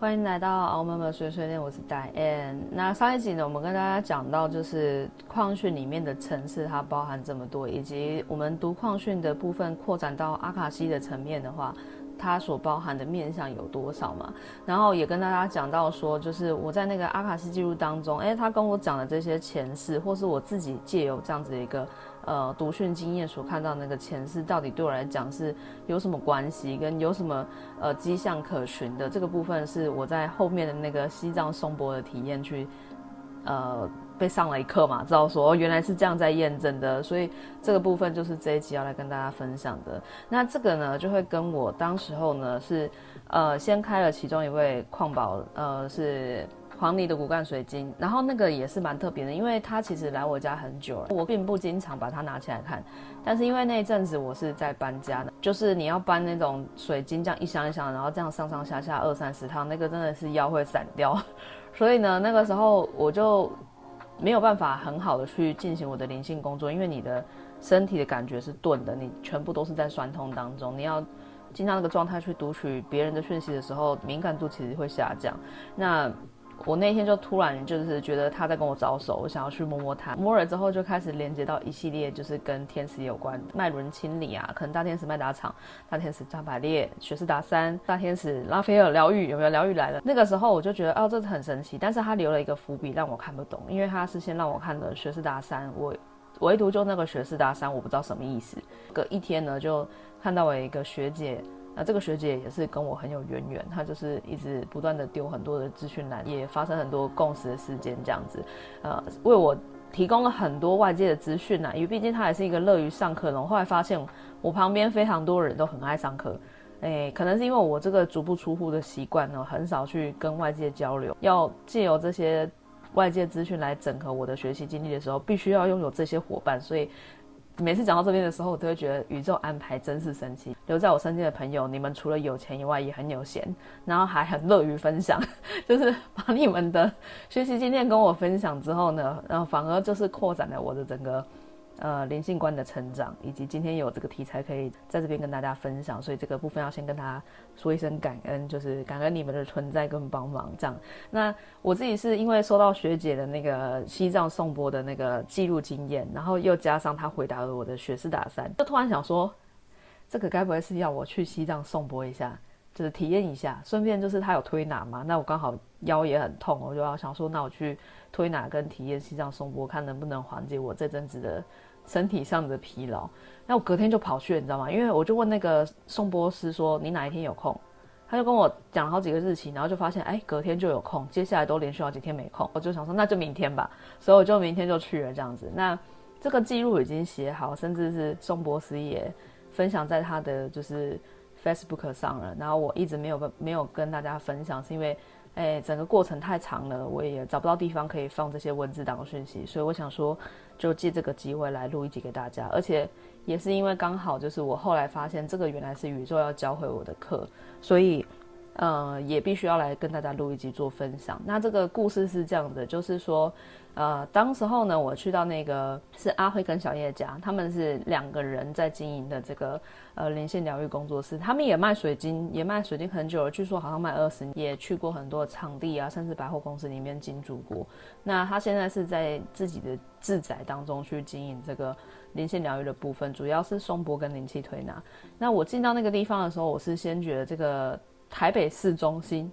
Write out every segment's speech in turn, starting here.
欢迎来到奥妈妈碎碎念，我是 Diane。那上一集呢，我们跟大家讲到，就是矿训里面的层次，它包含这么多，以及我们读矿训的部分扩展到阿卡西的层面的话，它所包含的面向有多少嘛？然后也跟大家讲到说，就是我在那个阿卡西记录当中，诶，他跟我讲的这些前世，或是我自己借由这样子的一个。呃，读讯经验所看到那个前世，到底对我来讲是有什么关系，跟有什么呃迹象可循的？这个部分是我在后面的那个西藏颂钵的体验去呃被上了一课嘛，知道说原来是这样在验证的，所以这个部分就是这一集要来跟大家分享的。那这个呢，就会跟我当时候呢是呃先开了其中一位矿宝，呃是。黄泥的骨干水晶，然后那个也是蛮特别的，因为它其实来我家很久了，我并不经常把它拿起来看，但是因为那一阵子我是在搬家的，就是你要搬那种水晶这样一箱一箱，然后这样上上下下二三十趟，那个真的是腰会散掉，所以呢，那个时候我就没有办法很好的去进行我的灵性工作，因为你的身体的感觉是钝的，你全部都是在酸痛当中，你要进到那个状态去读取别人的讯息的时候，敏感度其实会下降，那。我那天就突然就是觉得他在跟我招手，我想要去摸摸他，摸了之后就开始连接到一系列就是跟天使有关，脉轮清理啊，可能大天使麦达场、大天使加百列、雪士达三、大天使拉斐尔疗愈有没有疗愈来了？那个时候我就觉得哦，这是很神奇，但是他留了一个伏笔让我看不懂，因为他是先让我看了雪士达三，我唯独就那个雪士达三我不知道什么意思，隔一天呢就看到了一个学姐。那这个学姐也是跟我很有渊源，她就是一直不断的丢很多的资讯栏，也发生很多共识的事件，这样子，呃，为我提供了很多外界的资讯呐。因为毕竟她也是一个乐于上课的人，后来发现我旁边非常多人都很爱上课，诶，可能是因为我这个足不出户的习惯呢，很少去跟外界交流，要借由这些外界资讯来整合我的学习经历的时候，必须要拥有这些伙伴，所以。每次讲到这边的时候，我都会觉得宇宙安排真是神奇。留在我身边的朋友，你们除了有钱以外，也很有闲，然后还很乐于分享，就是把你们的学习经验跟我分享之后呢，然后反而就是扩展了我的整个。呃，灵性观的成长，以及今天有这个题材可以在这边跟大家分享，所以这个部分要先跟大家说一声感恩，就是感恩你们的存在跟帮忙。这样，那我自己是因为收到学姐的那个西藏颂钵的那个记录经验，然后又加上她回答了我的学士达三，就突然想说，这个该不会是要我去西藏颂钵一下，就是体验一下，顺便就是他有推拿嘛？那我刚好腰也很痛，我就要想说，那我去推拿跟体验西藏颂钵，看能不能缓解我这阵子的。身体上的疲劳，那我隔天就跑去，你知道吗？因为我就问那个宋波师说：“你哪一天有空？”他就跟我讲了好几个日期，然后就发现，哎，隔天就有空，接下来都连续好几天没空。我就想说，那就明天吧，所以我就明天就去了这样子。那这个记录已经写好，甚至是颂钵师也分享在他的就是 Facebook 上了。然后我一直没有跟没有跟大家分享，是因为。哎，整个过程太长了，我也找不到地方可以放这些文字档的讯息，所以我想说，就借这个机会来录一集给大家。而且也是因为刚好就是我后来发现这个原来是宇宙要教会我的课，所以呃也必须要来跟大家录一集做分享。那这个故事是这样的，就是说。呃，当时候呢，我去到那个是阿辉跟小叶家，他们是两个人在经营的这个呃连线疗愈工作室，他们也卖水晶，也卖水晶很久了，据说好像卖二十年，也去过很多场地啊，甚至百货公司里面进驻过。那他现在是在自己的自宅当中去经营这个连线疗愈的部分，主要是松波跟灵气推拿。那我进到那个地方的时候，我是先觉得这个台北市中心，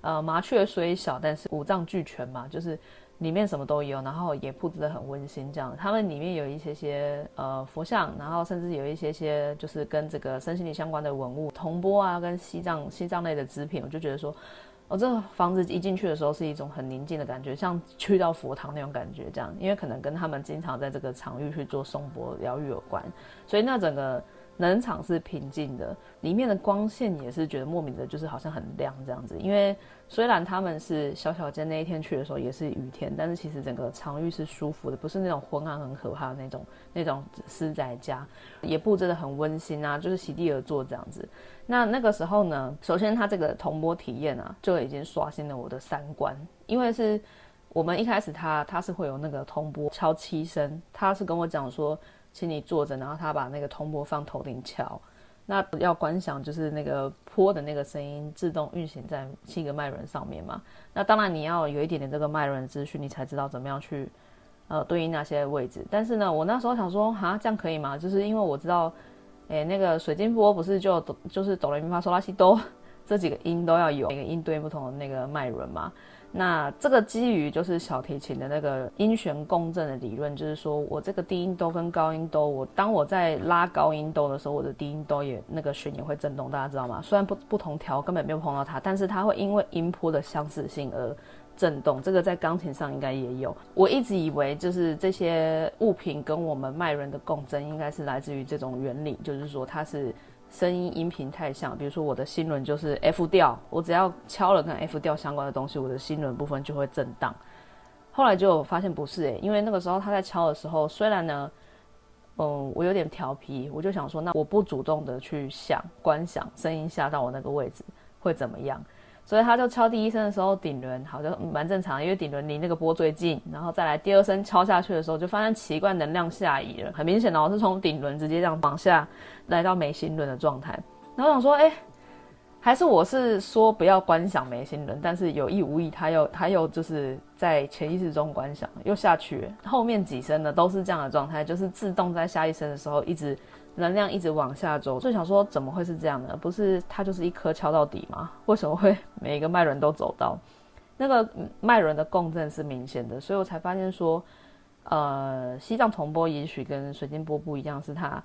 呃，麻雀虽小，但是五脏俱全嘛，就是。里面什么都有，然后也布置得很温馨，这样。他们里面有一些些呃佛像，然后甚至有一些些就是跟这个身心灵相关的文物，铜钵啊，跟西藏西藏类的织品，我就觉得说，哦、这个房子一进去的时候是一种很宁静的感觉，像去到佛堂那种感觉，这样。因为可能跟他们经常在这个场域去做松钵疗愈有关，所以那整个。冷场是平静的，里面的光线也是觉得莫名的，就是好像很亮这样子。因为虽然他们是小小间，那一天去的时候也是雨天，但是其实整个场域是舒服的，不是那种昏暗很可怕的那种那种私宅家，也布置得很温馨啊，就是席地而坐这样子。那那个时候呢，首先他这个铜钵体验啊，就已经刷新了我的三观，因为是我们一开始他他是会有那个铜钵敲七声，他是跟我讲说。请你坐着，然后他把那个铜钵放头顶敲。那要观想就是那个波的那个声音自动运行在七个脉轮上面嘛。那当然你要有一点点这个脉轮资讯，你才知道怎么样去呃对应那些位置。但是呢，我那时候想说，哈，这样可以吗？就是因为我知道，诶，那个水晶波不是就就是哆来咪发嗦拉西哆这几个音都要有，每个音对应不同的那个脉轮嘛。那这个基于就是小提琴的那个音弦共振的理论，就是说我这个低音哆跟高音哆，我当我在拉高音哆的时候，我的低音哆也那个弦也会震动，大家知道吗？虽然不不同调根本没有碰到它，但是它会因为音波的相似性而震动。这个在钢琴上应该也有。我一直以为就是这些物品跟我们脉轮的共振，应该是来自于这种原理，就是说它是。声音音频太像，比如说我的心轮就是 F 调，我只要敲了跟 F 调相关的东西，我的心轮部分就会震荡。后来就发现不是诶，因为那个时候他在敲的时候，虽然呢，嗯，我有点调皮，我就想说，那我不主动的去想观想声音下到我那个位置会怎么样。所以他就敲第一声的时候，顶轮好像蛮正常，因为顶轮离那个波最近。然后再来第二声敲下去的时候，就发现奇怪，能量下移了。很明显哦，是从顶轮直接这样往下来到眉心轮的状态。然后我想说，哎，还是我是说不要观想眉心轮，但是有意无意，他又他又就是在潜意识中观想，又下去。后面几声呢都是这样的状态，就是自动在下一声的时候一直。能量一直往下走，就想说怎么会是这样呢？不是它就是一颗敲到底吗？为什么会每一个脉轮都走到？那个脉轮的共振是明显的，所以我才发现说，呃，西藏铜波也许跟水晶波不一样，是它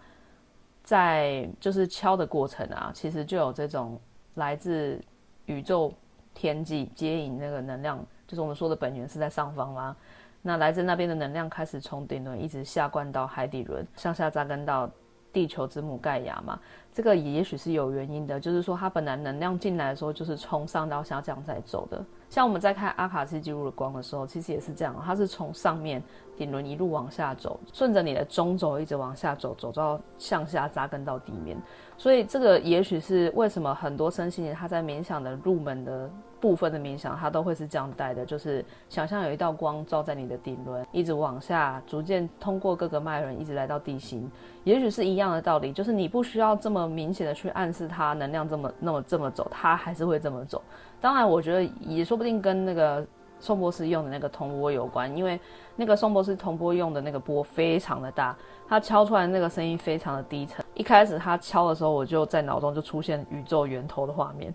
在就是敲的过程啊，其实就有这种来自宇宙天际接引那个能量，就是我们说的本源是在上方啦。那来自那边的能量开始从顶轮一直下灌到海底轮，向下扎根到。地球之母盖亚嘛，这个也许是有原因的，就是说它本来能量进来的时候就是从上到下这样在走的。像我们在看阿卡西记录的光的时候，其实也是这样，它是从上面顶轮一路往下走，顺着你的中轴一直往下走，走到向下扎根到地面。所以这个也许是为什么很多身心灵它在冥想的入门的。部分的冥想，它都会是这样带的，就是想象有一道光照在你的顶轮，一直往下，逐渐通过各个脉轮，一直来到地心。也许是一样的道理，就是你不需要这么明显的去暗示它能量这么那么这么走，它还是会这么走。当然，我觉得也说不定跟那个宋博士用的那个铜钵有关，因为那个宋博士铜钵用的那个钵非常的大，它敲出来那个声音非常的低沉。一开始他敲的时候，我就在脑中就出现宇宙源头的画面。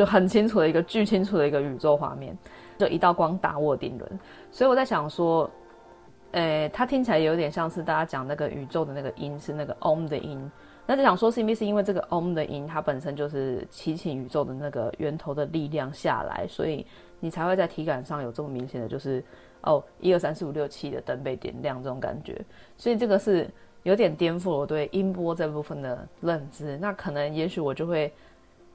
就很清楚的一个巨清楚的一个宇宙画面，就一道光打我顶轮，所以我在想说，诶，它听起来有点像是大家讲那个宇宙的那个音是那个 Om 的音，那就想说是不是因为这个 Om 的音它本身就是祈请宇宙的那个源头的力量下来，所以你才会在体感上有这么明显的就是哦一二三四五六七的灯被点亮这种感觉，所以这个是有点颠覆我对音波这部分的认知，那可能也许我就会。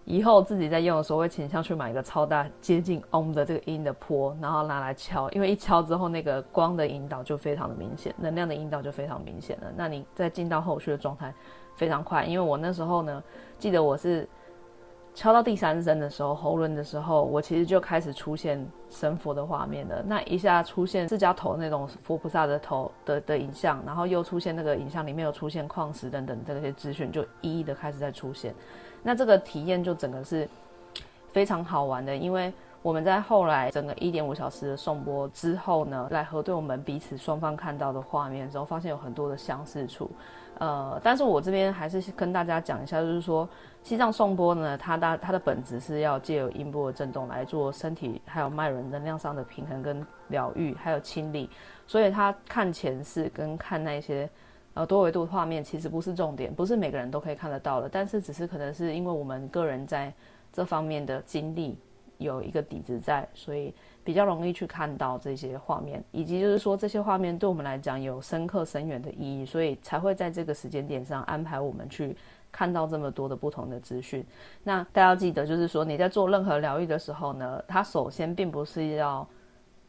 以后自己在用的时候，会倾向去买一个超大接近 Om 的这个音的波，然后拿来敲，因为一敲之后，那个光的引导就非常的明显，能量的引导就非常明显了。那你再进到后续的状态非常快，因为我那时候呢，记得我是敲到第三声的时候，喉轮的时候，我其实就开始出现神佛的画面了。那一下出现释迦头那种佛菩萨的头的的影像，然后又出现那个影像里面有出现矿石等等这些资讯，就一一的开始在出现。那这个体验就整个是非常好玩的，因为我们在后来整个一点五小时的颂钵之后呢，来核对我们彼此双方看到的画面之后，发现有很多的相似处。呃，但是我这边还是跟大家讲一下，就是说西藏颂钵呢，它的它的本质是要借由音波的震动来做身体还有脉轮能量上的平衡跟疗愈，还有清理，所以它看前世跟看那些。呃，多维度的画面其实不是重点，不是每个人都可以看得到的，但是只是可能是因为我们个人在这方面的经历有一个底子在，所以比较容易去看到这些画面，以及就是说这些画面对我们来讲有深刻深远的意义，所以才会在这个时间点上安排我们去看到这么多的不同的资讯。那大家要记得，就是说你在做任何疗愈的时候呢，它首先并不是要。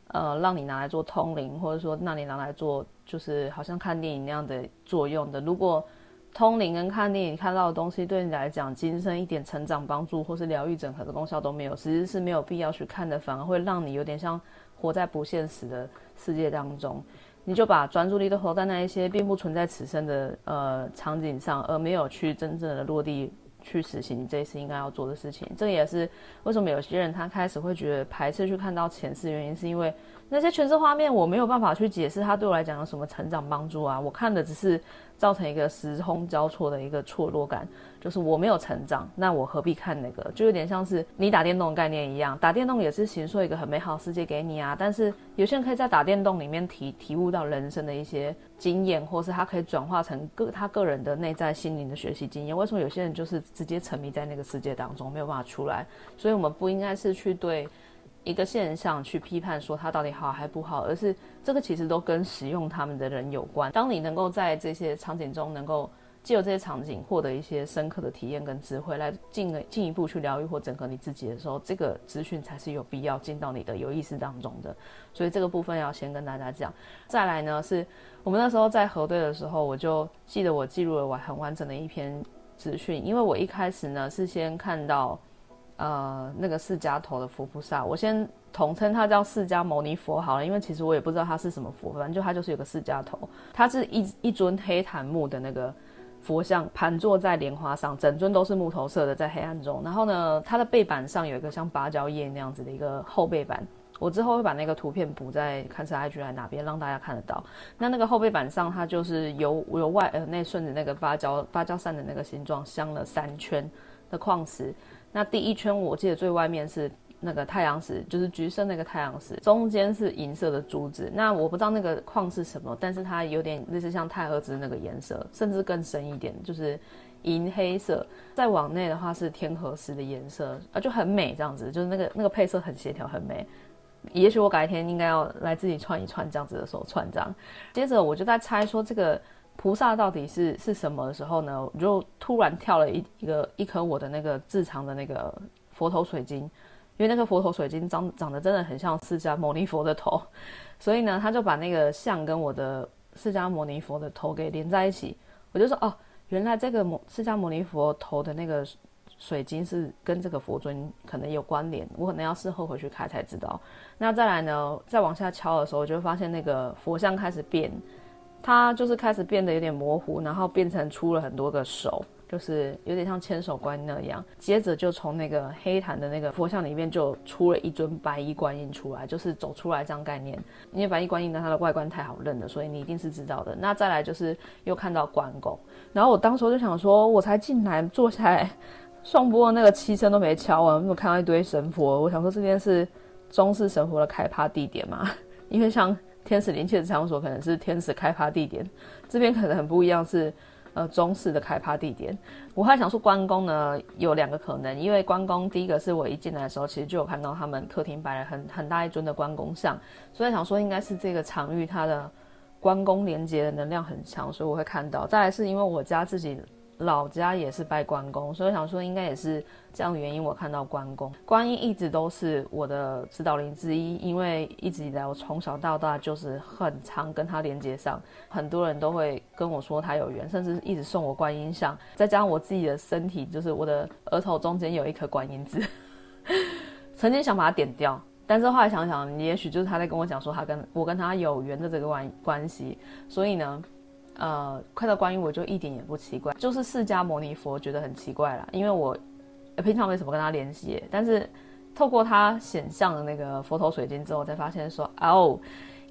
呃，让你拿来做通灵，或者说让你拿来做，就是好像看电影那样的作用的。如果通灵跟看电影看到的东西对你来讲，今生一点成长帮助或是疗愈整合的功效都没有，其实是没有必要去看的，反而会让你有点像活在不现实的世界当中。你就把专注力都投在那一些并不存在此生的呃场景上，而没有去真正的落地去实行这一次应该要做的事情。这也是为什么有些人他开始会觉得排斥去看到前世，原因是因为那些全是画面，我没有办法去解释它对我来讲有什么成长帮助啊。我看的只是造成一个时空交错的一个错落感。就是我没有成长，那我何必看那个？就有点像是你打电动的概念一样，打电动也是形塑一个很美好的世界给你啊。但是有些人可以在打电动里面体体悟到人生的一些经验，或是他可以转化成个他个人的内在心灵的学习经验。为什么有些人就是直接沉迷在那个世界当中，没有办法出来？所以我们不应该是去对一个现象去批判说它到底好还不好，而是这个其实都跟使用他们的人有关。当你能够在这些场景中能够。借由这些场景获得一些深刻的体验跟智慧，来进进一步去疗愈或整合你自己的时候，这个资讯才是有必要进到你的有意识当中的。所以这个部分要先跟大家讲。再来呢，是我们那时候在核对的时候，我就记得我记录了完很完整的一篇资讯，因为我一开始呢是先看到呃那个释迦头的佛菩萨，我先统称它叫释迦牟尼佛好了，因为其实我也不知道它是什么佛，反正就它就是有个释迦头，它是一一尊黑檀木的那个。佛像盘坐在莲花上，整尊都是木头色的，在黑暗中。然后呢，它的背板上有一个像芭蕉叶那样子的一个后背板。我之后会把那个图片补在看是 IG 来哪边，让大家看得到。那那个后背板上，它就是由由外呃内顺着那个芭蕉芭蕉扇的那个形状镶了三圈的矿石。那第一圈我记得最外面是。那个太阳石就是橘色那个太阳石，中间是银色的珠子。那我不知道那个矿是什么，但是它有点类似像太和子那个颜色，甚至更深一点，就是银黑色。再往内的话是天河石的颜色，啊，就很美这样子，就是那个那个配色很协调，很美。也许我改天应该要来自己串一串这样子的手串这样。接着我就在猜说这个菩萨到底是是什么的时候呢，我就突然跳了一一个一颗我的那个自藏的那个佛头水晶。因为那个佛头水晶长长得真的很像释迦牟尼佛的头，所以呢，他就把那个像跟我的释迦牟尼佛的头给连在一起。我就说哦，原来这个释迦牟尼佛头的那个水晶是跟这个佛尊可能有关联。我可能要事后回去开才知道。那再来呢，再往下敲的时候，我就发现那个佛像开始变，它就是开始变得有点模糊，然后变成出了很多个手。就是有点像千手观音那样，接着就从那个黑檀的那个佛像里面就出了一尊白衣观音出来，就是走出来这样概念。因为白衣观音呢，它的外观太好认了，所以你一定是知道的。那再来就是又看到关公，然后我当时就想说，我才进来坐下来，颂钵那个七声都没敲完，我看到一堆神佛，我想说这边是中式神佛的开趴地点嘛？因为像天使灵气的场所可能是天使开趴地点，这边可能很不一样是。呃，中式的开趴地点，我还想说关公呢，有两个可能，因为关公第一个是我一进来的时候，其实就有看到他们客厅摆了很很大一尊的关公像，所以想说应该是这个场域它的关公连接的能量很强，所以我会看到。再来是因为我家自己。老家也是拜关公，所以我想说应该也是这样的原因。我看到关公，观音一直都是我的指导灵之一，因为一直以来我从小到大就是很常跟他连接上，很多人都会跟我说他有缘，甚至一直送我观音像。再加上我自己的身体，就是我的额头中间有一颗观音痣，曾经想把它点掉，但是后来想想，也许就是他在跟我讲说他跟我跟他有缘的这个关关系，所以呢。呃，看到观音我就一点也不奇怪，就是释迦牟尼佛觉得很奇怪啦，因为我平常没什么跟他联系，但是透过他显像的那个佛头水晶之后，才发现说哦，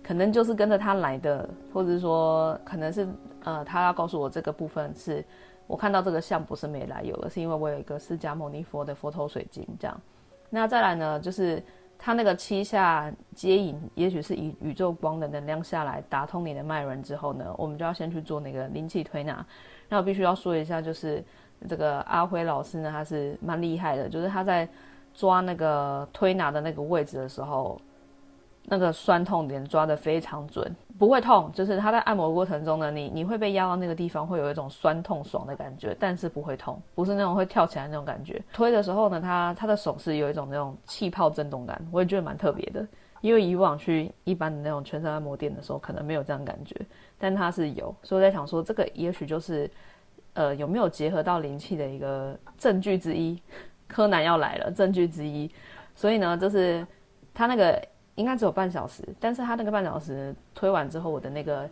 可能就是跟着他来的，或者是说可能是呃，他要告诉我这个部分是我看到这个像不是没来由，而是因为我有一个释迦牟尼佛的佛头水晶这样。那再来呢，就是。他那个七下接引，也许是以宇宙光的能量下来打通你的脉轮之后呢，我们就要先去做那个灵气推拿。那我必须要说一下，就是这个阿辉老师呢，他是蛮厉害的，就是他在抓那个推拿的那个位置的时候。那个酸痛点抓得非常准，不会痛，就是他在按摩过程中呢，你你会被压到那个地方，会有一种酸痛爽的感觉，但是不会痛，不是那种会跳起来那种感觉。推的时候呢，他他的手是有一种那种气泡震动感，我也觉得蛮特别的，因为以往去一般的那种全身按摩店的时候，可能没有这样感觉，但他是有，所以我在想说，这个也许就是，呃，有没有结合到灵气的一个证据之一。柯南要来了，证据之一。所以呢，就是他那个。应该只有半小时，但是他那个半小时推完之后，我的那个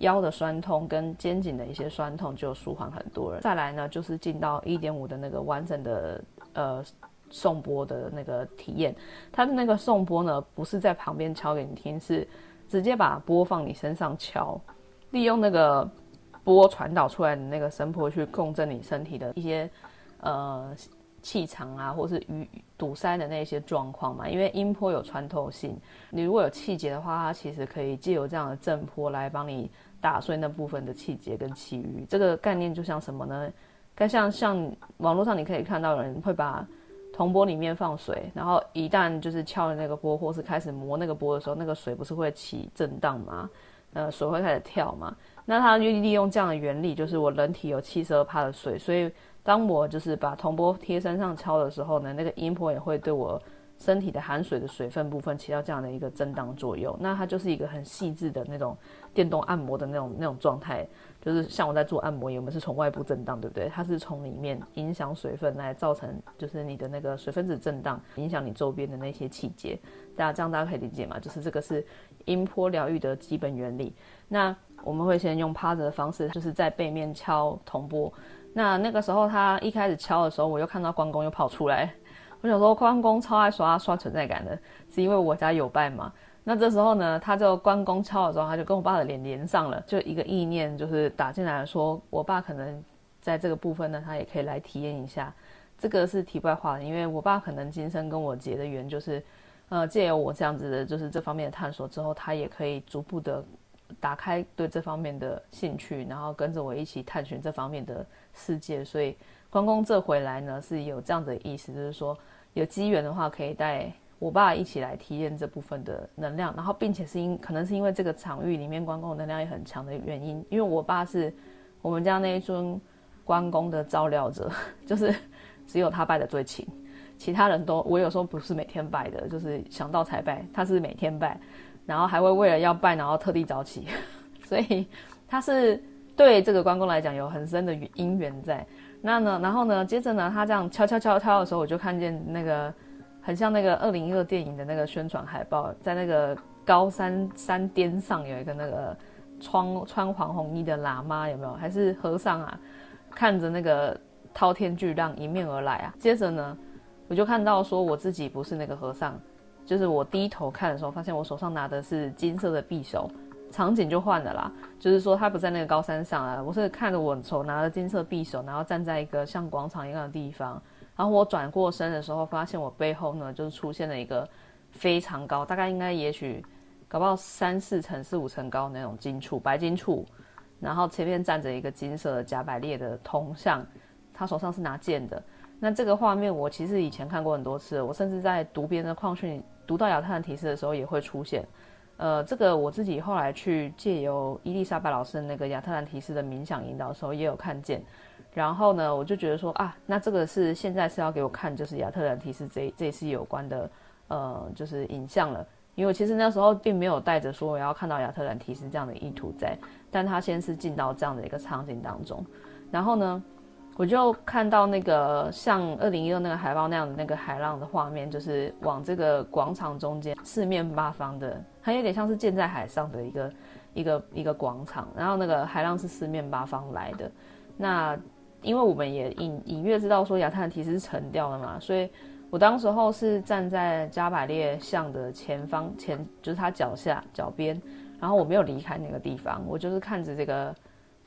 腰的酸痛跟肩颈的一些酸痛就舒缓很多了。再来呢，就是进到一点五的那个完整的呃颂钵的那个体验，他的那个颂钵呢，不是在旁边敲给你听，是直接把钵放你身上敲，利用那个钵传导出来的那个声波去共振你身体的一些呃。气场啊，或是淤堵塞的那些状况嘛，因为音波有穿透性，你如果有气结的话，它其实可以借由这样的震波来帮你打碎那部分的气结跟气瘀。这个概念就像什么呢？该像像网络上你可以看到人会把铜钵里面放水，然后一旦就是敲了那个钵，或是开始磨那个钵的时候，那个水不是会起震荡吗？呃，水会开始跳嘛？那它就利用这样的原理，就是我人体有七十二帕的水，所以。当我就是把铜钵贴身上敲的时候呢，那个音波也会对我身体的含水的水分部分起到这样的一个震荡作用。那它就是一个很细致的那种电动按摩的那种那种状态，就是像我在做按摩，我们是从外部震荡，对不对？它是从里面影响水分来造成，就是你的那个水分子震荡，影响你周边的那些气节。大家这样大家可以理解吗？就是这个是音波疗愈的基本原理。那我们会先用趴着的方式，就是在背面敲铜钵。那那个时候，他一开始敲的时候，我又看到关公又跑出来。我想说，关公超爱刷刷存在感的，是因为我家有拜嘛。那这时候呢，他就关公敲的时候，他就跟我爸的脸连上了，就一个意念就是打进来说，我爸可能在这个部分呢，他也可以来体验一下。这个是题外话，因为我爸可能今生跟我结的缘，就是呃借由我这样子的，就是这方面的探索之后，他也可以逐步的。打开对这方面的兴趣，然后跟着我一起探寻这方面的世界。所以关公这回来呢，是有这样的意思，就是说有机缘的话，可以带我爸一起来体验这部分的能量。然后，并且是因可能是因为这个场域里面关公能量也很强的原因，因为我爸是我们家那一尊关公的照料者，就是只有他拜的最勤，其他人都我有时候不是每天拜的，就是想到才拜，他是每天拜。然后还会为了要拜，然后特地早起，所以他是对这个关公来讲有很深的因缘在。那呢，然后呢，接着呢，他这样敲敲敲敲的时候，我就看见那个很像那个二零一二电影的那个宣传海报，在那个高山山巅上有一个那个穿穿黄红衣的喇嘛，有没有？还是和尚啊？看着那个滔天巨浪迎面而来啊！接着呢，我就看到说我自己不是那个和尚。就是我低头看的时候，发现我手上拿的是金色的匕首，场景就换了啦。就是说他不在那个高山上啊，我是看着我手拿着金色匕首，然后站在一个像广场一样的地方。然后我转过身的时候，发现我背后呢，就是出现了一个非常高，大概应该也许搞不好三四层、四五层高那种金柱，白金柱。然后前面站着一个金色的加百列的铜像，他手上是拿剑的。那这个画面我其实以前看过很多次，我甚至在读别人的矿训。读到亚特兰提示的时候也会出现，呃，这个我自己后来去借由伊丽莎白老师的那个亚特兰提斯的冥想引导的时候也有看见，然后呢，我就觉得说啊，那这个是现在是要给我看，就是亚特兰提斯这这次有关的，呃，就是影像了，因为其实那时候并没有带着说我要看到亚特兰提斯这样的意图在，但他先是进到这样的一个场景当中，然后呢。我就看到那个像二零一二那个海报那样的那个海浪的画面，就是往这个广场中间四面八方的，它有点像是建在海上的一个一个一个广场，然后那个海浪是四面八方来的。那因为我们也隐隐约知道说亚特兰提斯沉掉了嘛，所以我当时候是站在加百列像的前方前，就是他脚下脚边，然后我没有离开那个地方，我就是看着这个。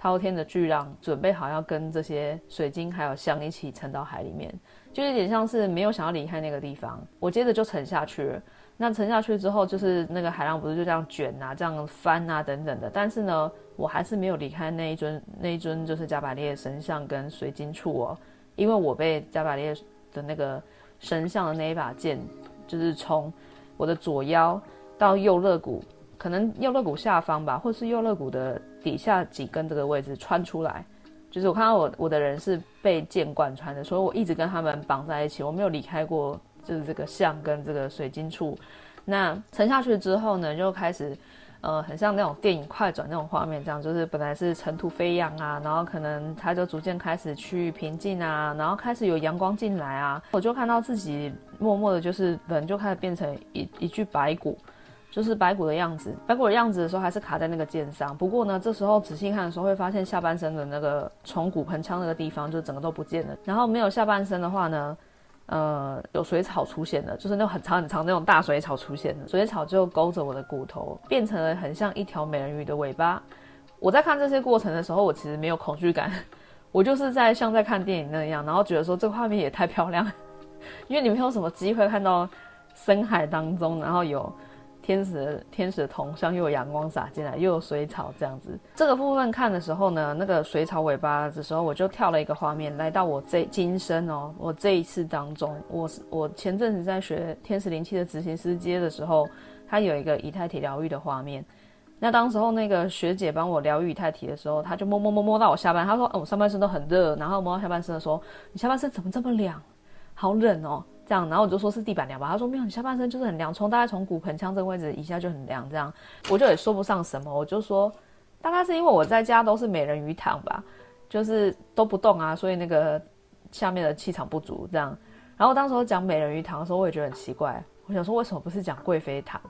滔天的巨浪，准备好要跟这些水晶还有像一起沉到海里面，就有点像是没有想要离开那个地方。我接着就沉下去了。那沉下去之后，就是那个海浪不是就这样卷啊、这样翻啊等等的。但是呢，我还是没有离开那一尊那一尊就是加百列神像跟水晶处哦，因为我被加百列的那个神像的那一把剑，就是从我的左腰到右肋骨。可能右肋骨下方吧，或是右肋骨的底下几根这个位置穿出来，就是我看到我我的人是被剑贯穿的，所以我一直跟他们绑在一起，我没有离开过，就是这个像跟这个水晶柱。那沉下去之后呢，就开始，呃，很像那种电影快转那种画面，这样就是本来是尘土飞扬啊，然后可能它就逐渐开始趋于平静啊，然后开始有阳光进来啊，我就看到自己默默的，就是人就开始变成一一具白骨，就是白骨的样子。白骨的样子的时候还是卡在那个剑上，不过呢，这时候仔细看的时候会发现下半身的那个从骨盆腔那个地方就整个都不见了。然后没有下半身的话呢，呃，有水草出现了，就是那种很长很长那种大水草出现了，水草就勾着我的骨头，变成了很像一条美人鱼的尾巴。我在看这些过程的时候，我其实没有恐惧感。我就是在像在看电影那样，然后觉得说这个画面也太漂亮，因为你没有什么机会看到深海当中，然后有天使的天使的铜像，又有阳光洒进来，又有水草这样子。这个部分看的时候呢，那个水草尾巴的时候，我就跳了一个画面，来到我这今生哦，我这一次当中，我我前阵子在学天使灵气的执行师阶的时候，它有一个以太体疗愈的画面。那当时候那个学姐帮我疗愈以太体的时候，她就摸摸摸摸到我下半，她说：“哦，我上半身都很热。”然后摸到下半身的时候，你下半身怎么这么凉？好冷哦，这样。然后我就说是地板凉吧，他说没有，你下半身就是很凉，从大概从骨盆腔这个位置一下就很凉。这样，我就也说不上什么，我就说大概是因为我在家都是美人鱼躺吧，就是都不动啊，所以那个下面的气场不足这样。然后当时候讲美人鱼躺的时候，我也觉得很奇怪，我想说为什么不是讲贵妃躺？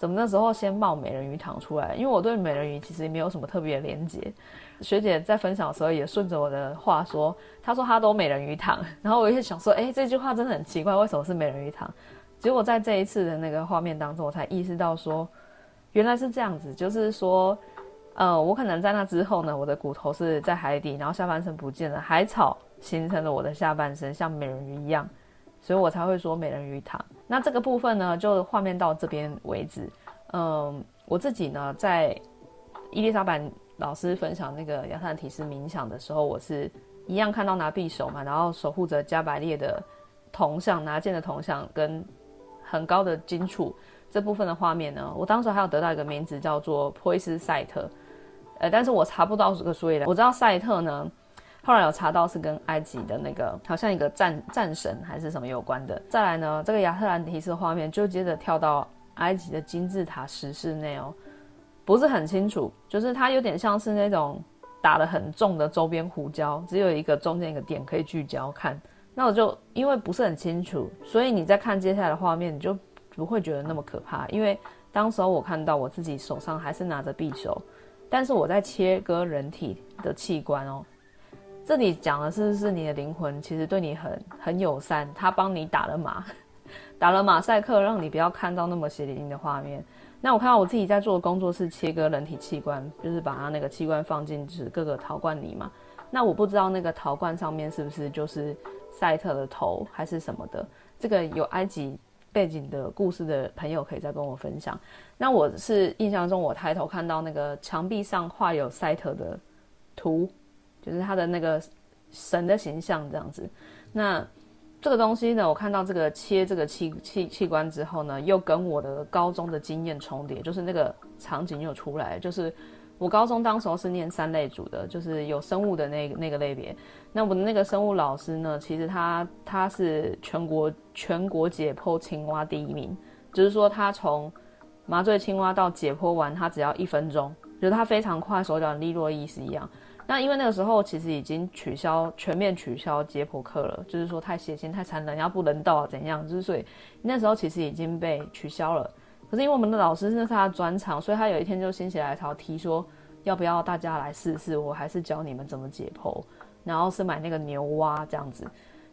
怎么那时候先冒美人鱼糖出来？因为我对美人鱼其实也没有什么特别的连结。学姐在分享的时候也顺着我的话说，她说她都美人鱼糖，然后我就想说，哎，这句话真的很奇怪，为什么是美人鱼糖？结果在这一次的那个画面当中，我才意识到说，原来是这样子，就是说，呃，我可能在那之后呢，我的骨头是在海底，然后下半身不见了，海草形成了我的下半身，像美人鱼一样。所以我才会说美人鱼躺。那这个部分呢，就画面到这边为止。嗯，我自己呢，在伊丽莎白老师分享那个亚特兰提斯冥想的时候，我是一样看到拿匕首嘛，然后守护着加百列的铜像，拿剑的铜像跟很高的金柱这部分的画面呢，我当时还有得到一个名字叫做波伊斯赛特，呃，但是我查不到这个所以然。我知道赛特呢。后来有查到是跟埃及的那个好像一个战战神还是什么有关的。再来呢，这个亚特兰提斯画面就接着跳到埃及的金字塔石室内哦，不是很清楚，就是它有点像是那种打得很重的周边糊胶，只有一个中间一个点可以聚焦看。那我就因为不是很清楚，所以你在看接下来的画面，你就不会觉得那么可怕。因为当时候我看到我自己手上还是拿着匕首，但是我在切割人体的器官哦。这里讲的是不是你的灵魂其实对你很很友善，他帮你打了马，打了马赛克，让你不要看到那么血淋淋的画面。那我看到我自己在做的工作是切割人体器官，就是把它那个器官放进就是各个陶罐里嘛。那我不知道那个陶罐上面是不是就是赛特的头还是什么的。这个有埃及背景的故事的朋友可以再跟我分享。那我是印象中我抬头看到那个墙壁上画有赛特的图。就是他的那个神的形象这样子，那这个东西呢，我看到这个切这个器器器官之后呢，又跟我的高中的经验重叠，就是那个场景又出来，就是我高中当时候是念三类组的，就是有生物的那个那个类别。那我的那个生物老师呢，其实他他是全国全国解剖青蛙第一名，就是说他从麻醉青蛙到解剖完，他只要一分钟，就是他非常快，手脚利落，意思一样。那因为那个时候其实已经取消全面取消解剖课了，就是说太血腥、太残忍，然后不人道啊怎样，就是所以那时候其实已经被取消了。可是因为我们的老师那是他专长，所以他有一天就心血来潮提说，要不要大家来试试？我还是教你们怎么解剖，然后是买那个牛蛙这样子。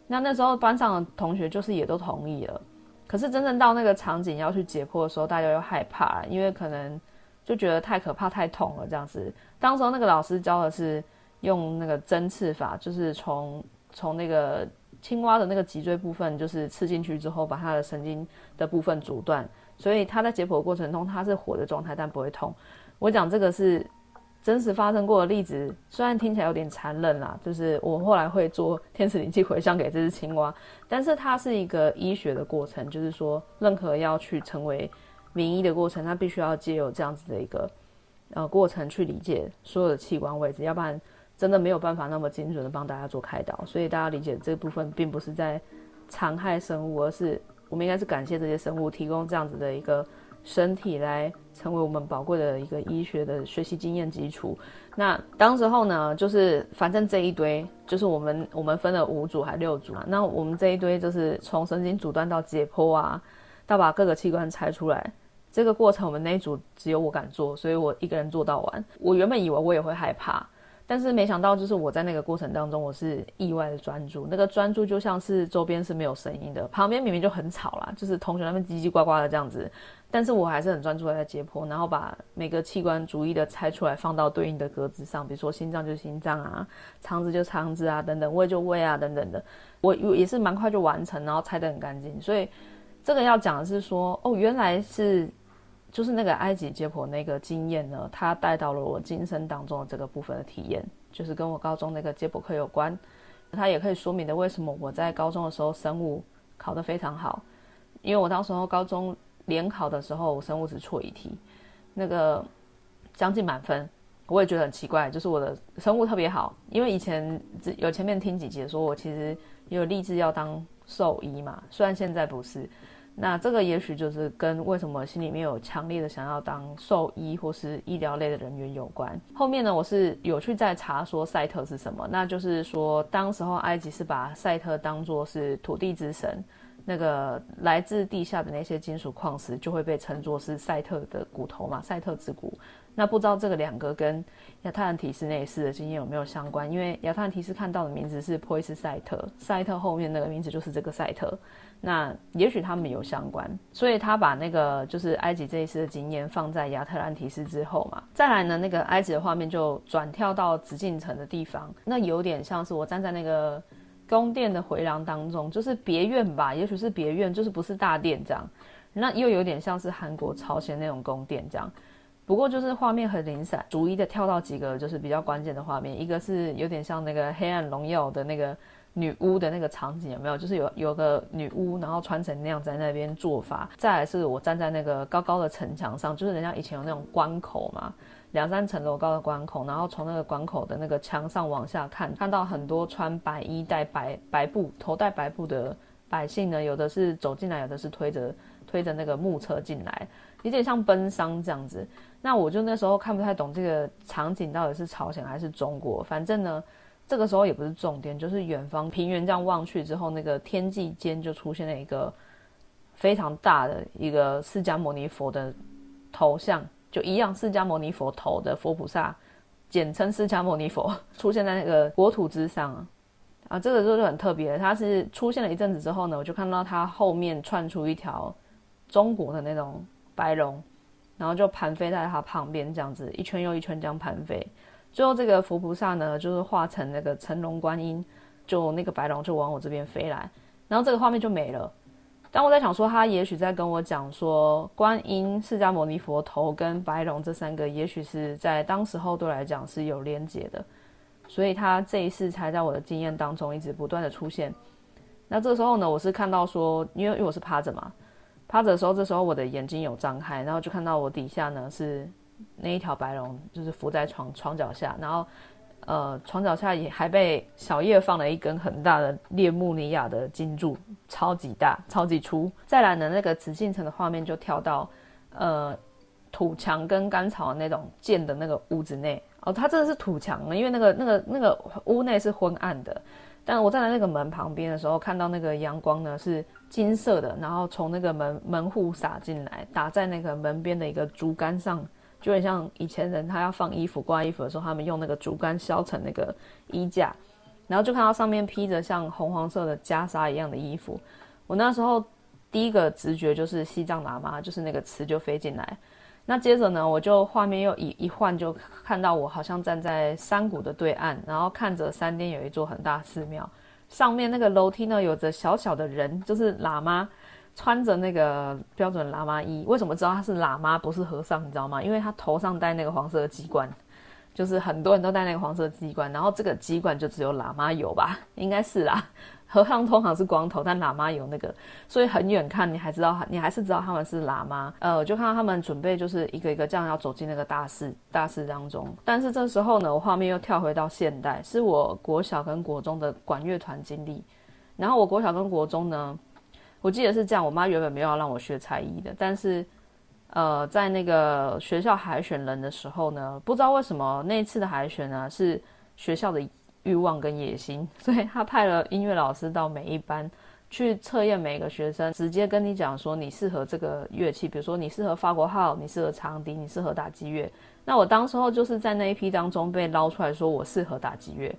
那那时候班上的同学就是也都同意了。可是真正到那个场景要去解剖的时候，大家又害怕，因为可能。就觉得太可怕、太痛了，这样子。当时候那个老师教的是用那个针刺法，就是从从那个青蛙的那个脊椎部分，就是刺进去之后，把它的神经的部分阻断。所以他在解剖过程中，他是活的状态，但不会痛。我讲这个是真实发生过的例子，虽然听起来有点残忍啦，就是我后来会做天使灵气回向给这只青蛙，但是它是一个医学的过程，就是说任何要去成为。名医的过程，它必须要借由这样子的一个呃过程去理解所有的器官位置，要不然真的没有办法那么精准的帮大家做开导。所以大家理解这部分，并不是在残害生物，而是我们应该是感谢这些生物提供这样子的一个身体来成为我们宝贵的一个医学的学习经验基础。那当时候呢，就是反正这一堆就是我们我们分了五组还六组啊。那我们这一堆就是从神经阻断到解剖啊，到把各个器官拆出来，这个过程我们那一组只有我敢做，所以我一个人做到完。我原本以为我也会害怕。但是没想到，就是我在那个过程当中，我是意外的专注。那个专注就像是周边是没有声音的，旁边明明就很吵啦，就是同学那边叽叽呱呱的这样子，但是我还是很专注在解剖，然后把每个器官逐一的拆出来，放到对应的格子上，比如说心脏就心脏啊，肠子就肠子啊，等等，胃就胃啊，等等的，我也是蛮快就完成，然后拆得很干净。所以这个要讲的是说，哦，原来是。就是那个埃及解剖那个经验呢，它带到了我今生当中的这个部分的体验，就是跟我高中那个解剖课有关。它也可以说明的为什么我在高中的时候生物考得非常好，因为我当时候高中联考的时候，我生物只错一题，那个将近满分。我也觉得很奇怪，就是我的生物特别好，因为以前有前面听几集说我其实也有立志要当兽医嘛，虽然现在不是。那这个也许就是跟为什么心里面有强烈的想要当兽医或是医疗类的人员有关。后面呢，我是有去再查说赛特是什么，那就是说当时候埃及是把赛特当作是土地之神，那个来自地下的那些金属矿石就会被称作是赛特的骨头嘛，赛特之骨。那不知道这个两个跟亚特兰提斯那一世的经验有没有相关？因为亚特兰提斯看到的名字是波伊斯赛特，赛特后面那个名字就是这个赛特。那也许他们有相关，所以他把那个就是埃及这一次的经验放在亚特兰提斯之后嘛。再来呢，那个埃及的画面就转跳到紫禁城的地方，那有点像是我站在那个宫殿的回廊当中，就是别院吧，也许是别院，就是不是大殿这样。那又有点像是韩国朝鲜那种宫殿这样，不过就是画面很零散，逐一的跳到几个就是比较关键的画面，一个是有点像那个黑暗荣耀的那个。女巫的那个场景有没有？就是有有个女巫，然后穿成那样在那边做法。再来是我站在那个高高的城墙上，就是人家以前有那种关口嘛，两三层楼高的关口，然后从那个关口的那个墙上往下看，看到很多穿白衣、戴白白布、头戴白布的百姓呢，有的是走进来，有的是推着推着那个木车进来，有点像奔丧这样子。那我就那时候看不太懂这个场景到底是朝鲜还是中国，反正呢。这个时候也不是重点，就是远方平原这样望去之后，那个天际间就出现了一个非常大的一个释迦牟尼佛的头像，就一样释迦牟尼佛头的佛菩萨，简称释迦牟尼佛，出现在那个国土之上啊，啊这个就很特别。它是出现了一阵子之后呢，我就看到它后面窜出一条中国的那种白龙，然后就盘飞在它旁边，这样子一圈又一圈这样盘飞。最后这个佛菩萨呢，就是化成那个乘龙观音，就那个白龙就往我这边飞来，然后这个画面就没了。当我在想说，他也许在跟我讲说，观音、释迦牟尼佛头跟白龙这三个，也许是在当时候对来讲是有连结的，所以他这一世才在我的经验当中一直不断的出现。那这时候呢，我是看到说，因为因为我是趴着嘛，趴着的时候，这时候我的眼睛有张开，然后就看到我底下呢是。那一条白龙就是伏在床床脚下，然后，呃，床脚下也还被小叶放了一根很大的列穆尼亚的金柱，超级大，超级粗。再来呢，那个紫禁城的画面就跳到，呃，土墙跟干草那种建的那个屋子内。哦，它真的是土墙，因为那个那个那个屋内是昏暗的。但我站在那个门旁边的时候，看到那个阳光呢是金色的，然后从那个门门户洒进来，打在那个门边的一个竹竿上。就很像以前人，他要放衣服、挂衣服的时候，他们用那个竹竿削成那个衣架，然后就看到上面披着像红黄色的袈裟一样的衣服。我那时候第一个直觉就是西藏喇嘛，就是那个词就飞进来。那接着呢，我就画面又一一换，就看到我好像站在山谷的对岸，然后看着山巅有一座很大寺庙，上面那个楼梯呢，有着小小的人，就是喇嘛。穿着那个标准喇嘛衣，为什么知道他是喇嘛不是和尚？你知道吗？因为他头上戴那个黄色的鸡冠，就是很多人都戴那个黄色的鸡冠，然后这个鸡冠就只有喇嘛有吧？应该是啦。和尚通常是光头，但喇嘛有那个，所以很远看你还知道，你还是知道他们是喇嘛。呃，我就看到他们准备就是一个一个这样要走进那个大寺大寺当中。但是这时候呢，我画面又跳回到现代，是我国小跟国中的管乐团经历。然后我国小跟国中呢。我记得是这样，我妈原本没有要让我学才艺的，但是呃，在那个学校海选人的时候呢，不知道为什么那一次的海选呢是学校的欲望跟野心，所以他派了音乐老师到每一班去测验每个学生，直接跟你讲说你适合这个乐器，比如说你适合法国号，你适合长笛，你适合打击乐。那我当时候就是在那一批当中被捞出来说我适合打击乐，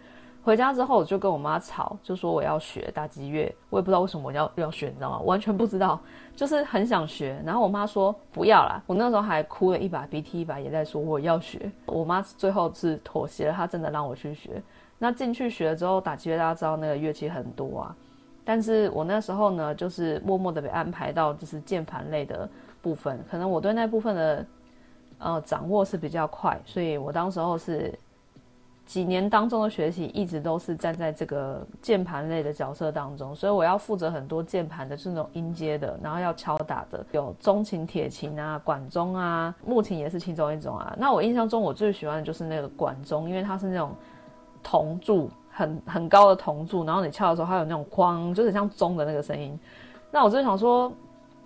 回家之后我就跟我妈吵，就说我要学打击乐，我也不知道为什么我要要学，你知道吗？完全不知道，就是很想学。然后我妈说不要啦，我那时候还哭了一把鼻涕一把眼泪，说我要学。我妈最后是妥协了，她真的让我去学。那进去学了之后，打击乐大家知道那个乐器很多啊，但是我那时候呢，就是默默的被安排到就是键盘类的部分，可能我对那部分的。呃，掌握是比较快，所以我当时候是几年当中的学习，一直都是站在这个键盘类的角色当中，所以我要负责很多键盘的这种音阶的，然后要敲打的，有中琴、铁琴啊、管中啊、木琴也是其中一种啊。那我印象中我最喜欢的就是那个管中，因为它是那种铜柱，很很高的铜柱，然后你敲的时候，它有那种哐，就是像钟的那个声音。那我就想说，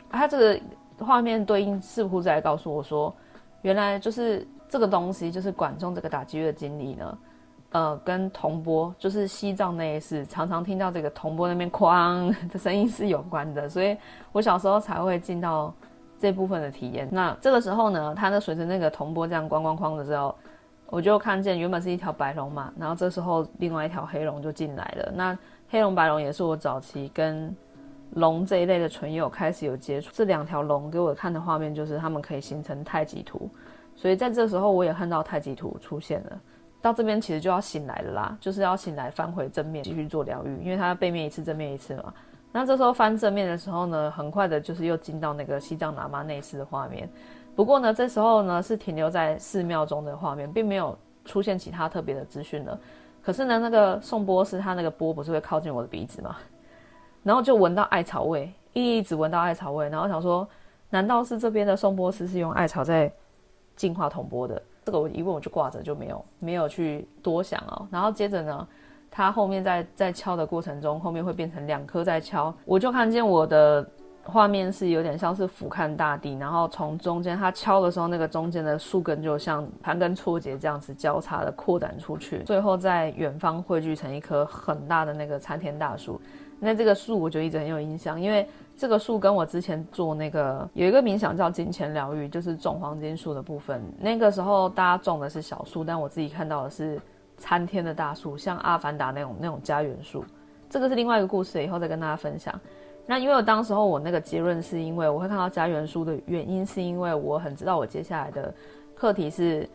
它这个画面对应似乎在告诉我说。原来就是这个东西，就是管中这个打击乐经历呢，呃，跟铜钵，就是西藏那一世常常听到这个铜钵那边哐的声音是有关的，所以我小时候才会进到这部分的体验。那这个时候呢，它呢随着那个铜钵这样哐哐哐的时候，我就看见原本是一条白龙嘛，然后这时候另外一条黑龙就进来了。那黑龙白龙也是我早期跟龙这一类的唇友开始有接触，这两条龙给我看的画面就是它们可以形成太极图，所以在这时候我也看到太极图出现了。到这边其实就要醒来了啦，就是要醒来翻回正面继续做疗愈，因为它背面一次正面一次嘛。那这时候翻正面的时候呢，很快的就是又进到那个西藏喇嘛内视的画面。不过呢，这时候呢是停留在寺庙中的画面，并没有出现其他特别的资讯了。可是呢，那个颂钵师他那个钵不是会靠近我的鼻子吗？然后就闻到艾草味，一直闻到艾草味，然后想说，难道是这边的颂钵师是用艾草在净化铜钵的？这个我一问我就挂着，就没有没有去多想哦。然后接着呢，他后面在在敲的过程中，后面会变成两颗在敲，我就看见我的画面是有点像是俯瞰大地，然后从中间他敲的时候，那个中间的树根就像盘根错节这样子交叉的扩展出去，最后在远方汇聚成一棵很大的那个参天大树。那这个树我就一直很有印象，因为这个树跟我之前做那个有一个冥想叫金钱疗愈，就是种黄金树的部分。那个时候大家种的是小树，但我自己看到的是参天的大树，像阿凡达那种那种家园树。这个是另外一个故事，以后再跟大家分享。那因为我当时候我那个结论是因为我会看到家园树的原因，是因为我很知道我接下来的课题是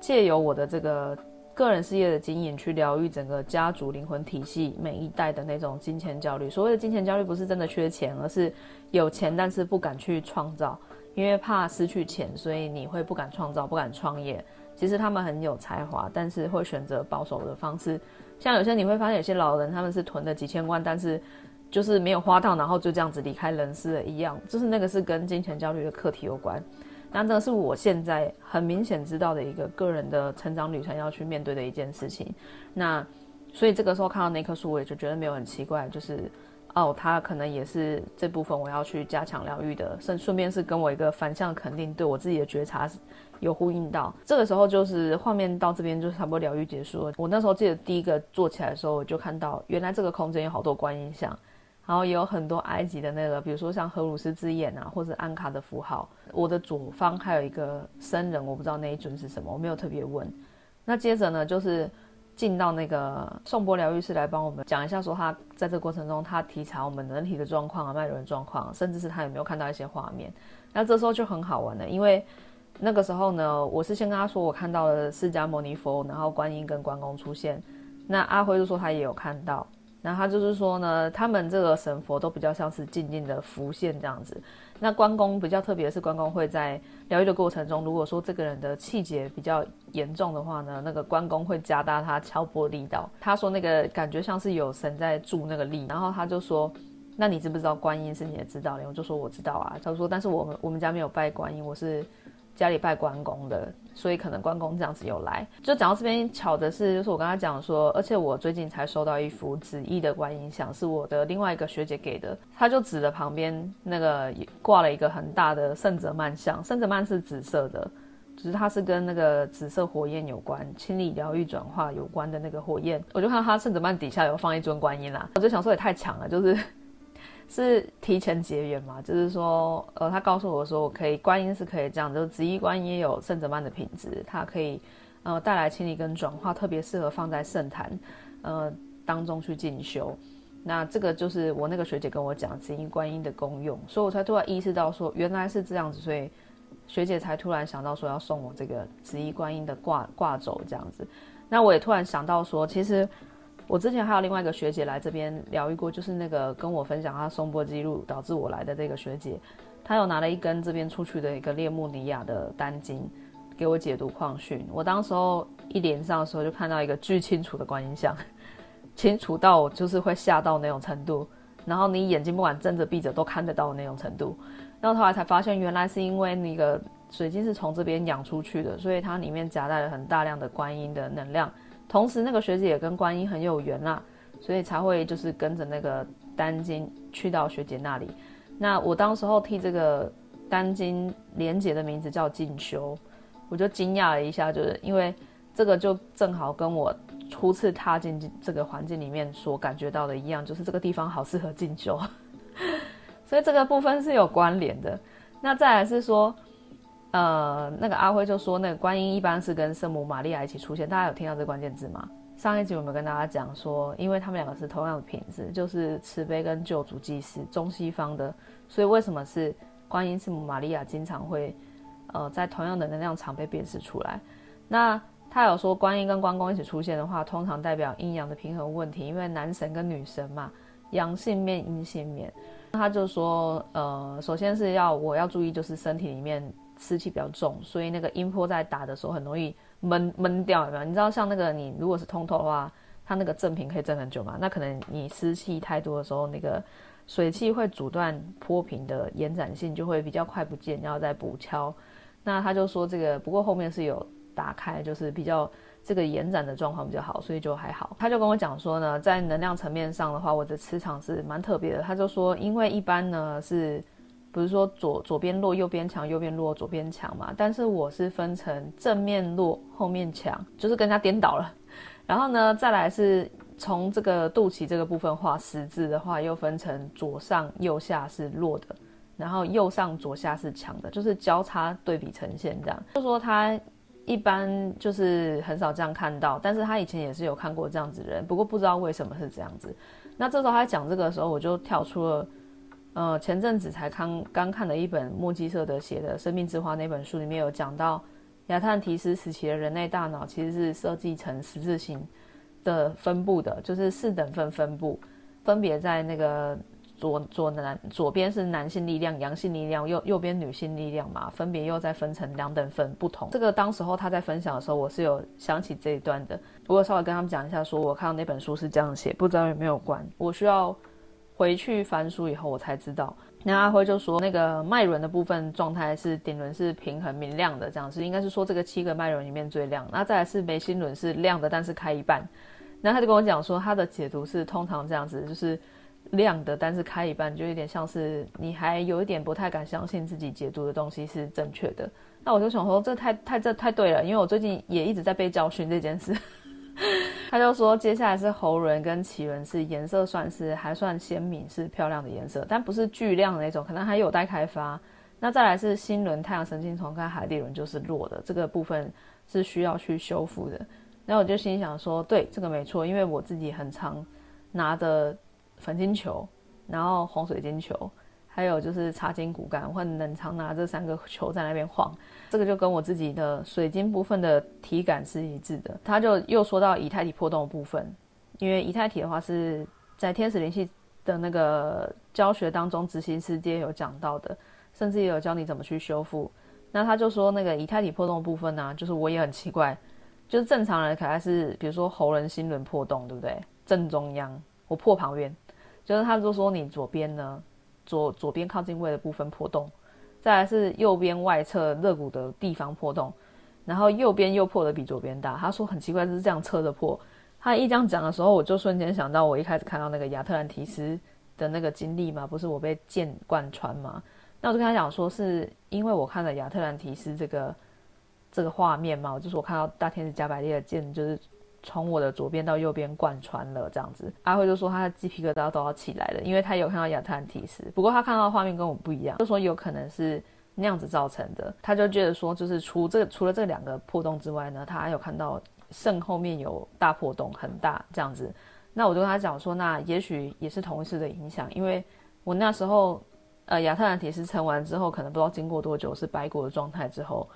借由我的这个。个人事业的经营，去疗愈整个家族灵魂体系每一代的那种金钱焦虑。所谓的金钱焦虑，不是真的缺钱，而是有钱但是不敢去创造，因为怕失去钱，所以你会不敢创造，不敢创业。其实他们很有才华，但是会选择保守的方式。像有些你会发现，有些老人他们是囤了几千万，但是就是没有花到，然后就这样子离开人世了一样。就是那个是跟金钱焦虑的课题有关。那这是我现在很明显知道的一个个人的成长旅程要去面对的一件事情。那所以这个时候看到那棵树，我也就觉得没有很奇怪，就是哦，它可能也是这部分我要去加强疗愈的，顺顺便是跟我一个反向肯定，对我自己的觉察有呼应到。这个时候就是画面到这边就差不多疗愈结束了。我那时候记得第一个坐起来的时候，我就看到原来这个空间有好多观音像。然后也有很多埃及的那个，比如说像荷鲁斯之眼啊，或者安卡的符号。我的左方还有一个僧人，我不知道那一尊是什么，我没有特别问。那接着呢，就是进到那个颂波疗愈师来帮我们讲一下，说他在这个过程中他体察我们人体的状况啊，脉轮状况，甚至是他有没有看到一些画面。那这时候就很好玩了，因为那个时候呢，我是先跟他说我看到了释迦牟尼佛，然后观音跟关公出现。那阿辉就说他也有看到。那他就是说呢，他们这个神佛都比较像是静静的浮现这样子。那关公比较特别的是，关公会在疗愈的过程中，如果说这个人的气结比较严重的话呢，那个关公会加大他敲钵力道。他说那个感觉像是有神在助那个力。然后他就说，那你知不知道观音是你的指导灵？我就说我知道啊。他说，但是我们我们家没有拜观音，我是家里拜关公的，所以可能关公这样子有来。就讲到这边，巧的是，就是我跟他讲说，而且我最近才收到一幅紫衣的观音像，是我的另外一个学姐给的。他就指着旁边那个挂了一个很大的圣哲曼像，圣哲曼是紫色的，只、就是它是跟那个紫色火焰有关，清理、疗愈、转化有关的那个火焰。我就看到他圣哲曼底下有放一尊观音啦，我就想说也太强了，就是。是提前结缘嘛？就是说，呃，他告诉我说，我可以观音是可以这样，就是紫衣观音也有圣者曼的品质，它可以呃带来清理跟转化，特别适合放在圣坛呃当中去进修。那这个就是我那个学姐跟我讲紫衣观音的功用，所以我才突然意识到说原来是这样子，所以学姐才突然想到说要送我这个紫衣观音的挂挂轴这样子。那我也突然想到说，其实。我之前还有另外一个学姐来这边疗愈过，就是那个跟我分享她松波记录导致我来的这个学姐，她有拿了一根这边出去的一个列穆尼亚的丹经给我解读矿训。我当时候一连上的时候就看到一个巨清楚的观音像，清楚到我就是会吓到那种程度，然后你眼睛不管睁着闭着都看得到的那种程度。然后后来才发现，原来是因为那个水晶是从这边养出去的，所以它里面夹带了很大量的观音的能量。同时，那个学姐也跟观音很有缘啦，所以才会就是跟着那个丹经去到学姐那里。那我当时候替这个丹经连姐的名字叫进修，我就惊讶了一下，就是因为这个就正好跟我初次踏进这个环境里面所感觉到的一样，就是这个地方好适合进修，所以这个部分是有关联的。那再来是说。呃，那个阿辉就说，那个观音一般是跟圣母玛利亚一起出现。大家有听到这个关键字吗？上一集我们跟大家讲说，因为他们两个是同样的品质，就是慈悲跟救主祭司，中西方的，所以为什么是观音圣母玛利亚经常会呃在同样的能量场被辨识出来？那他有说，观音跟关公一起出现的话，通常代表阴阳的平衡问题，因为男神跟女神嘛，阳性面、阴性面。他就说，呃，首先是要我要注意，就是身体里面。湿气比较重，所以那个音波在打的时候很容易闷闷掉，有没有？你知道像那个你如果是通透的话，它那个振频可以振很久嘛？那可能你湿气太多的时候，那个水气会阻断波频的延展性，就会比较快不见，然后再补敲。那他就说这个，不过后面是有打开，就是比较这个延展的状况比较好，所以就还好。他就跟我讲说呢，在能量层面上的话，我的磁场是蛮特别的。他就说，因为一般呢是。不是说左左边弱右边强，右边弱左边强嘛？但是我是分成正面弱后面强，就是跟他颠倒了。然后呢，再来是从这个肚脐这个部分画十字的话，又分成左上右下是弱的，然后右上左下是强的，就是交叉对比呈现这样。就说他一般就是很少这样看到，但是他以前也是有看过这样子的人，不过不知道为什么是这样子。那这时候他讲这个的时候，我就跳出了。呃，前阵子才刚刚看了一本墨基瑟德写的《生命之花》那本书，里面有讲到亚特兰提斯时期的人类大脑其实是设计成十字形的分布的，就是四等份分布，分别在那个左左男左边是男性力量、阳性力量，右右边女性力量嘛，分别又再分成两等份不同。这个当时候他在分享的时候，我是有想起这一段的，不过稍微跟他们讲一下，说我看到那本书是这样写，不知道有没有关，我需要。回去翻书以后，我才知道。那阿辉就说，那个脉轮的部分状态是顶轮是平衡明亮的，这样是应该是说这个七个脉轮里面最亮。那再来是眉心轮是亮的，但是开一半。那他就跟我讲说，他的解读是通常这样子，就是亮的，但是开一半，就有点像是你还有一点不太敢相信自己解读的东西是正确的。那我就想说，这太太这太对了，因为我最近也一直在被教训这件事。他就说，接下来是喉轮跟脐轮，是颜色算是还算鲜明，是漂亮的颜色，但不是巨亮的那种，可能还有待开发。那再来是心轮、太阳神经丛跟海底轮，就是弱的，这个部分是需要去修复的。然后我就心想说，对，这个没错，因为我自己很常拿的粉晶球，然后红水晶球。还有就是插金骨干，或者冷常拿这三个球在那边晃，这个就跟我自己的水晶部分的体感是一致的。他就又说到以太体破洞的部分，因为以太体的话是在天使灵气的那个教学当中，执行师阶有讲到的，甚至也有教你怎么去修复。那他就说那个以太体破洞的部分呢、就是我也很奇怪，就是正常人可能是比如说喉轮、心轮破洞，对不对？正中央我破旁边，就是他就说你左边呢。左左边靠近胃的部分破洞，再来是右边外侧肋骨的地方破洞，然后右边又破的比左边大。他说很奇怪，就是这样车的破。他一这样讲的时候，我就瞬间想到我一开始看到那个亚特兰提斯的那个经历嘛，不是我被剑贯穿吗？那我就跟他讲说，是因为我看了亚特兰提斯这个这个画面嘛，就是我看到大天使加百列的剑就是。从我的左边到右边贯穿了，这样子，阿辉就说他的鸡皮疙瘩都要起来了，因为他有看到亚特兰提斯，不过他看到的画面跟我不一样，就说有可能是那样子造成的。他就觉得说，就是除这除了这两个破洞之外呢，他还有看到肾后面有大破洞，很大这样子。那我就跟他讲说，那也许也是同一次的影响，因为我那时候呃亚特兰提斯撑完之后，可能不知道经过多久是白骨的状态之后，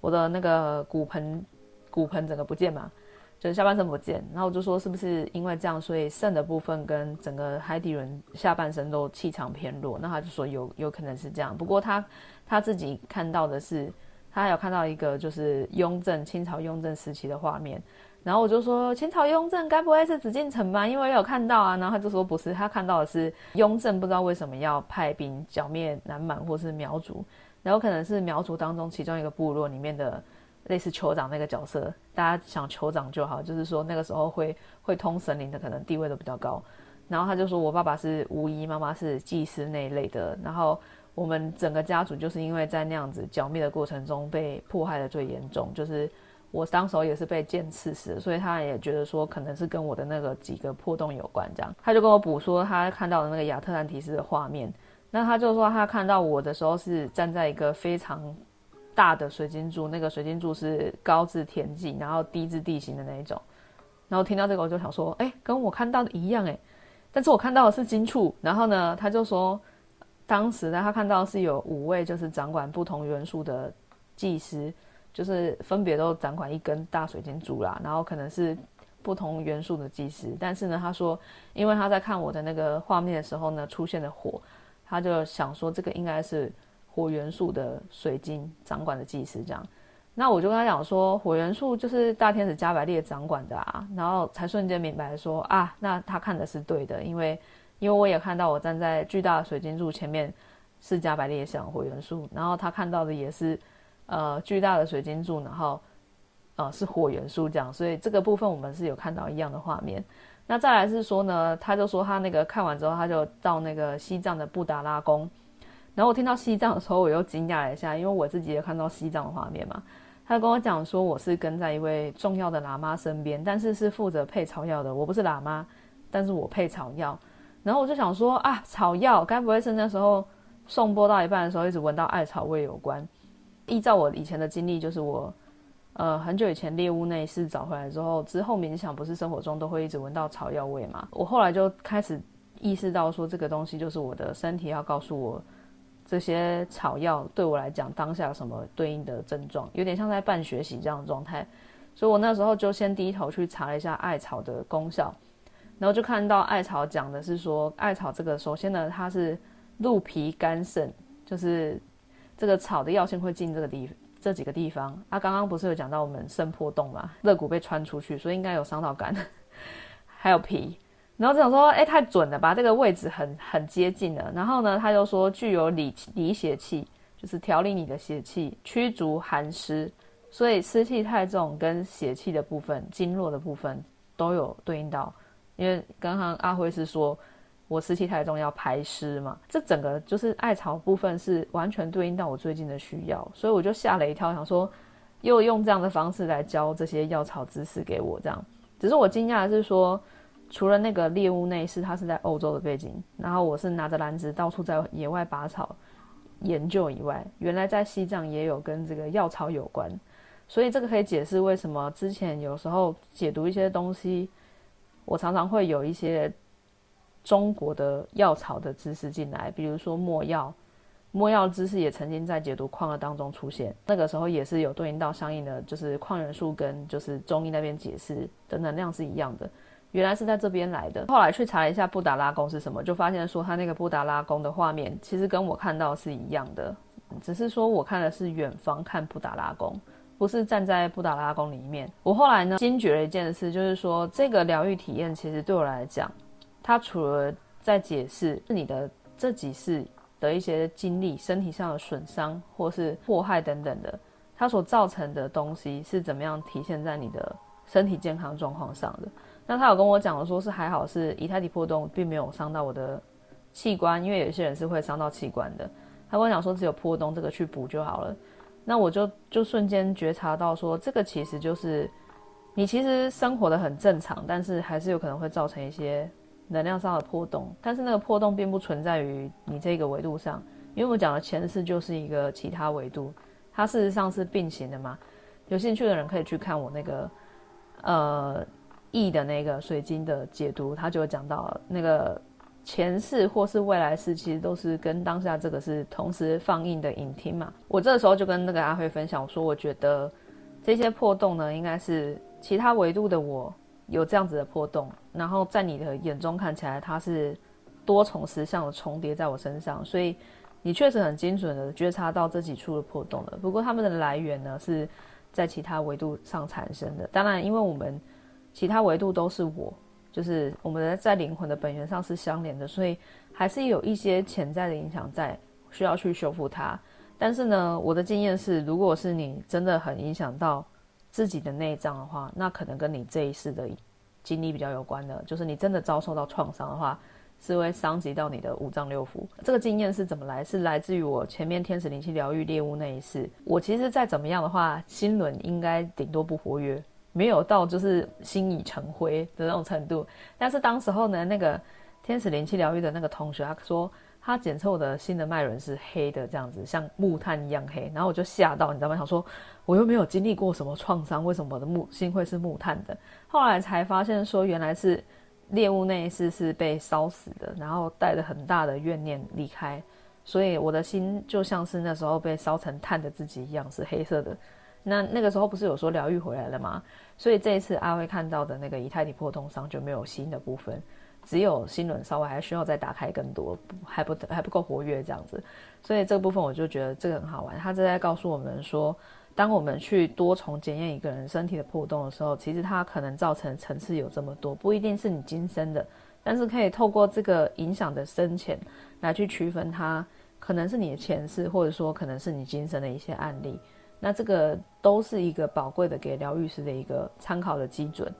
我的那个骨盆骨盆整个不见嘛。就是下半身不见，然后我就说是不是因为这样，所以肾的部分跟整个海底轮下半身都气场偏弱？那他就说有有可能是这样。不过他他自己看到的是，他有看到一个就是雍正清朝雍正时期的画面。然后我就说清朝雍正该不会是紫禁城吧？因为有看到啊。然后他就说不是，他看到的是雍正不知道为什么要派兵剿灭南蛮或是苗族，然后可能是苗族当中其中一个部落里面的。类似酋长那个角色，大家想酋长就好，就是说那个时候会会通神灵的，可能地位都比较高。然后他就说我爸爸是巫医，妈妈是祭司那一类的。然后我们整个家族就是因为在那样子剿灭的过程中被迫害的最严重，就是我当时候也是被剑刺死，所以他也觉得说可能是跟我的那个几个破洞有关。这样他就跟我补说他看到的那个亚特兰提斯的画面，那他就说他看到我的时候是站在一个非常。大的水晶柱，那个水晶柱是高至天际，然后低至地形的那一种。然后听到这个，我就想说，哎，跟我看到的一样，哎，但是我看到的是金柱。然后呢，他就说，当时呢，他看到是有五位，就是掌管不同元素的祭司，就是分别都掌管一根大水晶柱啦。然后可能是不同元素的祭司，但是呢，他说，因为他在看我的那个画面的时候呢，出现了火，他就想说，这个应该是。火元素的水晶掌管的祭司这样，那我就跟他讲说，火元素就是大天使加百列掌管的啊，然后才瞬间明白说啊，那他看的是对的，因为因为我也看到我站在巨大的水晶柱前面是加百列像火元素，然后他看到的也是呃巨大的水晶柱，然后呃是火元素这样，所以这个部分我们是有看到一样的画面。那再来是说呢，他就说他那个看完之后，他就到那个西藏的布达拉宫。然后我听到西藏的时候，我又惊讶了一下，因为我自己也看到西藏的画面嘛。他跟我讲说，我是跟在一位重要的喇嘛身边，但是是负责配草药的。我不是喇嘛，但是我配草药。然后我就想说啊，草药该不会是那时候颂钵到一半的时候，一直闻到艾草味有关？依照我以前的经历，就是我呃很久以前猎物那一次找回来之后，之后冥想不是生活中都会一直闻到草药味嘛？我后来就开始意识到说，这个东西就是我的身体要告诉我。这些草药对我来讲，当下什么对应的症状，有点像在半学习这样的状态，所以我那时候就先低头去查了一下艾草的功效，然后就看到艾草讲的是说，艾草这个首先呢，它是入脾肝肾，就是这个草的药性会进这个地这几个地方。啊，刚刚不是有讲到我们肾破洞嘛，肋骨被穿出去，所以应该有伤到肝，还有脾。然后就想说，哎，太准了吧，这个位置很很接近了。然后呢，他就说具有理理血气，就是调理你的血气，驱逐寒湿。所以湿气太重跟血气的部分、经络的部分都有对应到。因为刚刚阿辉是说我湿气太重要排湿嘛，这整个就是艾草部分是完全对应到我最近的需要，所以我就吓了一跳，想说又用这样的方式来教这些药草知识给我，这样。只是我惊讶的是说。除了那个猎巫内视，它是在欧洲的背景，然后我是拿着篮子到处在野外拔草研究以外，原来在西藏也有跟这个药草有关，所以这个可以解释为什么之前有时候解读一些东西，我常常会有一些中国的药草的知识进来，比如说没药，没药知识也曾经在解读矿的当中出现，那个时候也是有对应到相应的，就是矿元素跟就是中医那边解释的能量是一样的。原来是在这边来的。后来去查了一下布达拉宫是什么，就发现说他那个布达拉宫的画面其实跟我看到是一样的，只是说我看的是远方看布达拉宫，不是站在布达拉宫里面。我后来呢惊觉了一件事，就是说这个疗愈体验其实对我来讲，它除了在解释你的这几世的一些经历、身体上的损伤或是祸害等等的，它所造成的东西是怎么样体现在你的身体健康状况上的？那他有跟我讲的说是还好，是以太体破洞并没有伤到我的器官，因为有些人是会伤到器官的。他跟我讲说只有破洞这个去补就好了。那我就就瞬间觉察到说，这个其实就是你其实生活的很正常，但是还是有可能会造成一些能量上的破洞。但是那个破洞并不存在于你这个维度上，因为我们讲的前世就是一个其他维度，它事实上是并行的嘛。有兴趣的人可以去看我那个呃意的那个水晶的解读，他就会讲到那个。前世或是未来世，其实都是跟当下这个是同时放映的影厅嘛。我这个时候就跟那个阿辉分享，我说我觉得这些破洞呢，应该是其他维度的我有这样子的破洞，然后在你的眼中看起来，它是多重实相的重叠在我身上，所以你确实很精准的觉察到这几处的破洞了。不过它们的来源呢，是在其他维度上产生的。当然，因为我们其他维度都是我。就是我们在灵魂的本源上是相连的，所以还是有一些潜在的影响在，需要去修复它。但是呢，我的经验是，如果是你真的很影响到自己的内脏的话，那可能跟你这一世的经历比较有关的。就是你真的遭受到创伤的话，是会伤及到你的五脏六腑。这个经验是怎么来？是来自于我前面天使灵气疗愈猎物那一世。我其实再怎么样的话，心轮应该顶多不活跃。没有到就是心已成灰的那种程度，但是当时候呢，那个天使灵气疗愈的那个同学，他说他检测我的心的脉轮是黑的，这样子像木炭一样黑，然后我就吓到，你知道吗？想说我又没有经历过什么创伤，为什么我的木心会是木炭的？后来才发现说，原来是猎物那一次是被烧死的，然后带着很大的怨念离开，所以我的心就像是那时候被烧成炭的自己一样，是黑色的。那那个时候不是有说疗愈回来了吗？所以这一次阿辉看到的那个以太体破洞上就没有新的部分，只有心轮稍微还需要再打开更多，还不还不够活跃这样子。所以这个部分我就觉得这个很好玩。他正在告诉我们说，当我们去多重检验一个人身体的破洞的时候，其实它可能造成层次有这么多，不一定是你今生的，但是可以透过这个影响的深浅来去区分它，可能是你的前世，或者说可能是你今生的一些案例。那这个都是一个宝贵的给疗愈师的一个参考的基准。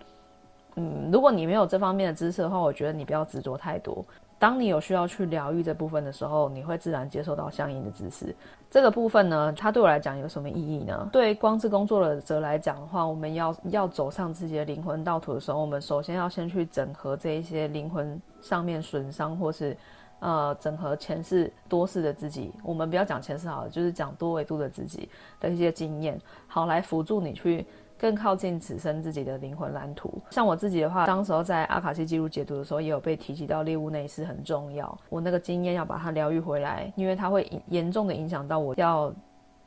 嗯，如果你没有这方面的知识的话，我觉得你不要执着太多。当你有需要去疗愈这部分的时候，你会自然接受到相应的知识。这个部分呢，它对我来讲有什么意义呢？对光之工作者来讲的话，我们要要走上自己的灵魂道途的时候，我们首先要先去整合这一些灵魂上面损伤或是。呃，整合前世多世的自己，我们不要讲前世好了，就是讲多维度的自己的一些经验，好来辅助你去更靠近此生自己的灵魂蓝图。像我自己的话，当时候在阿卡西记录解读的时候，也有被提及到猎物那一世很重要，我那个经验要把它疗愈回来，因为它会严重的影响到我要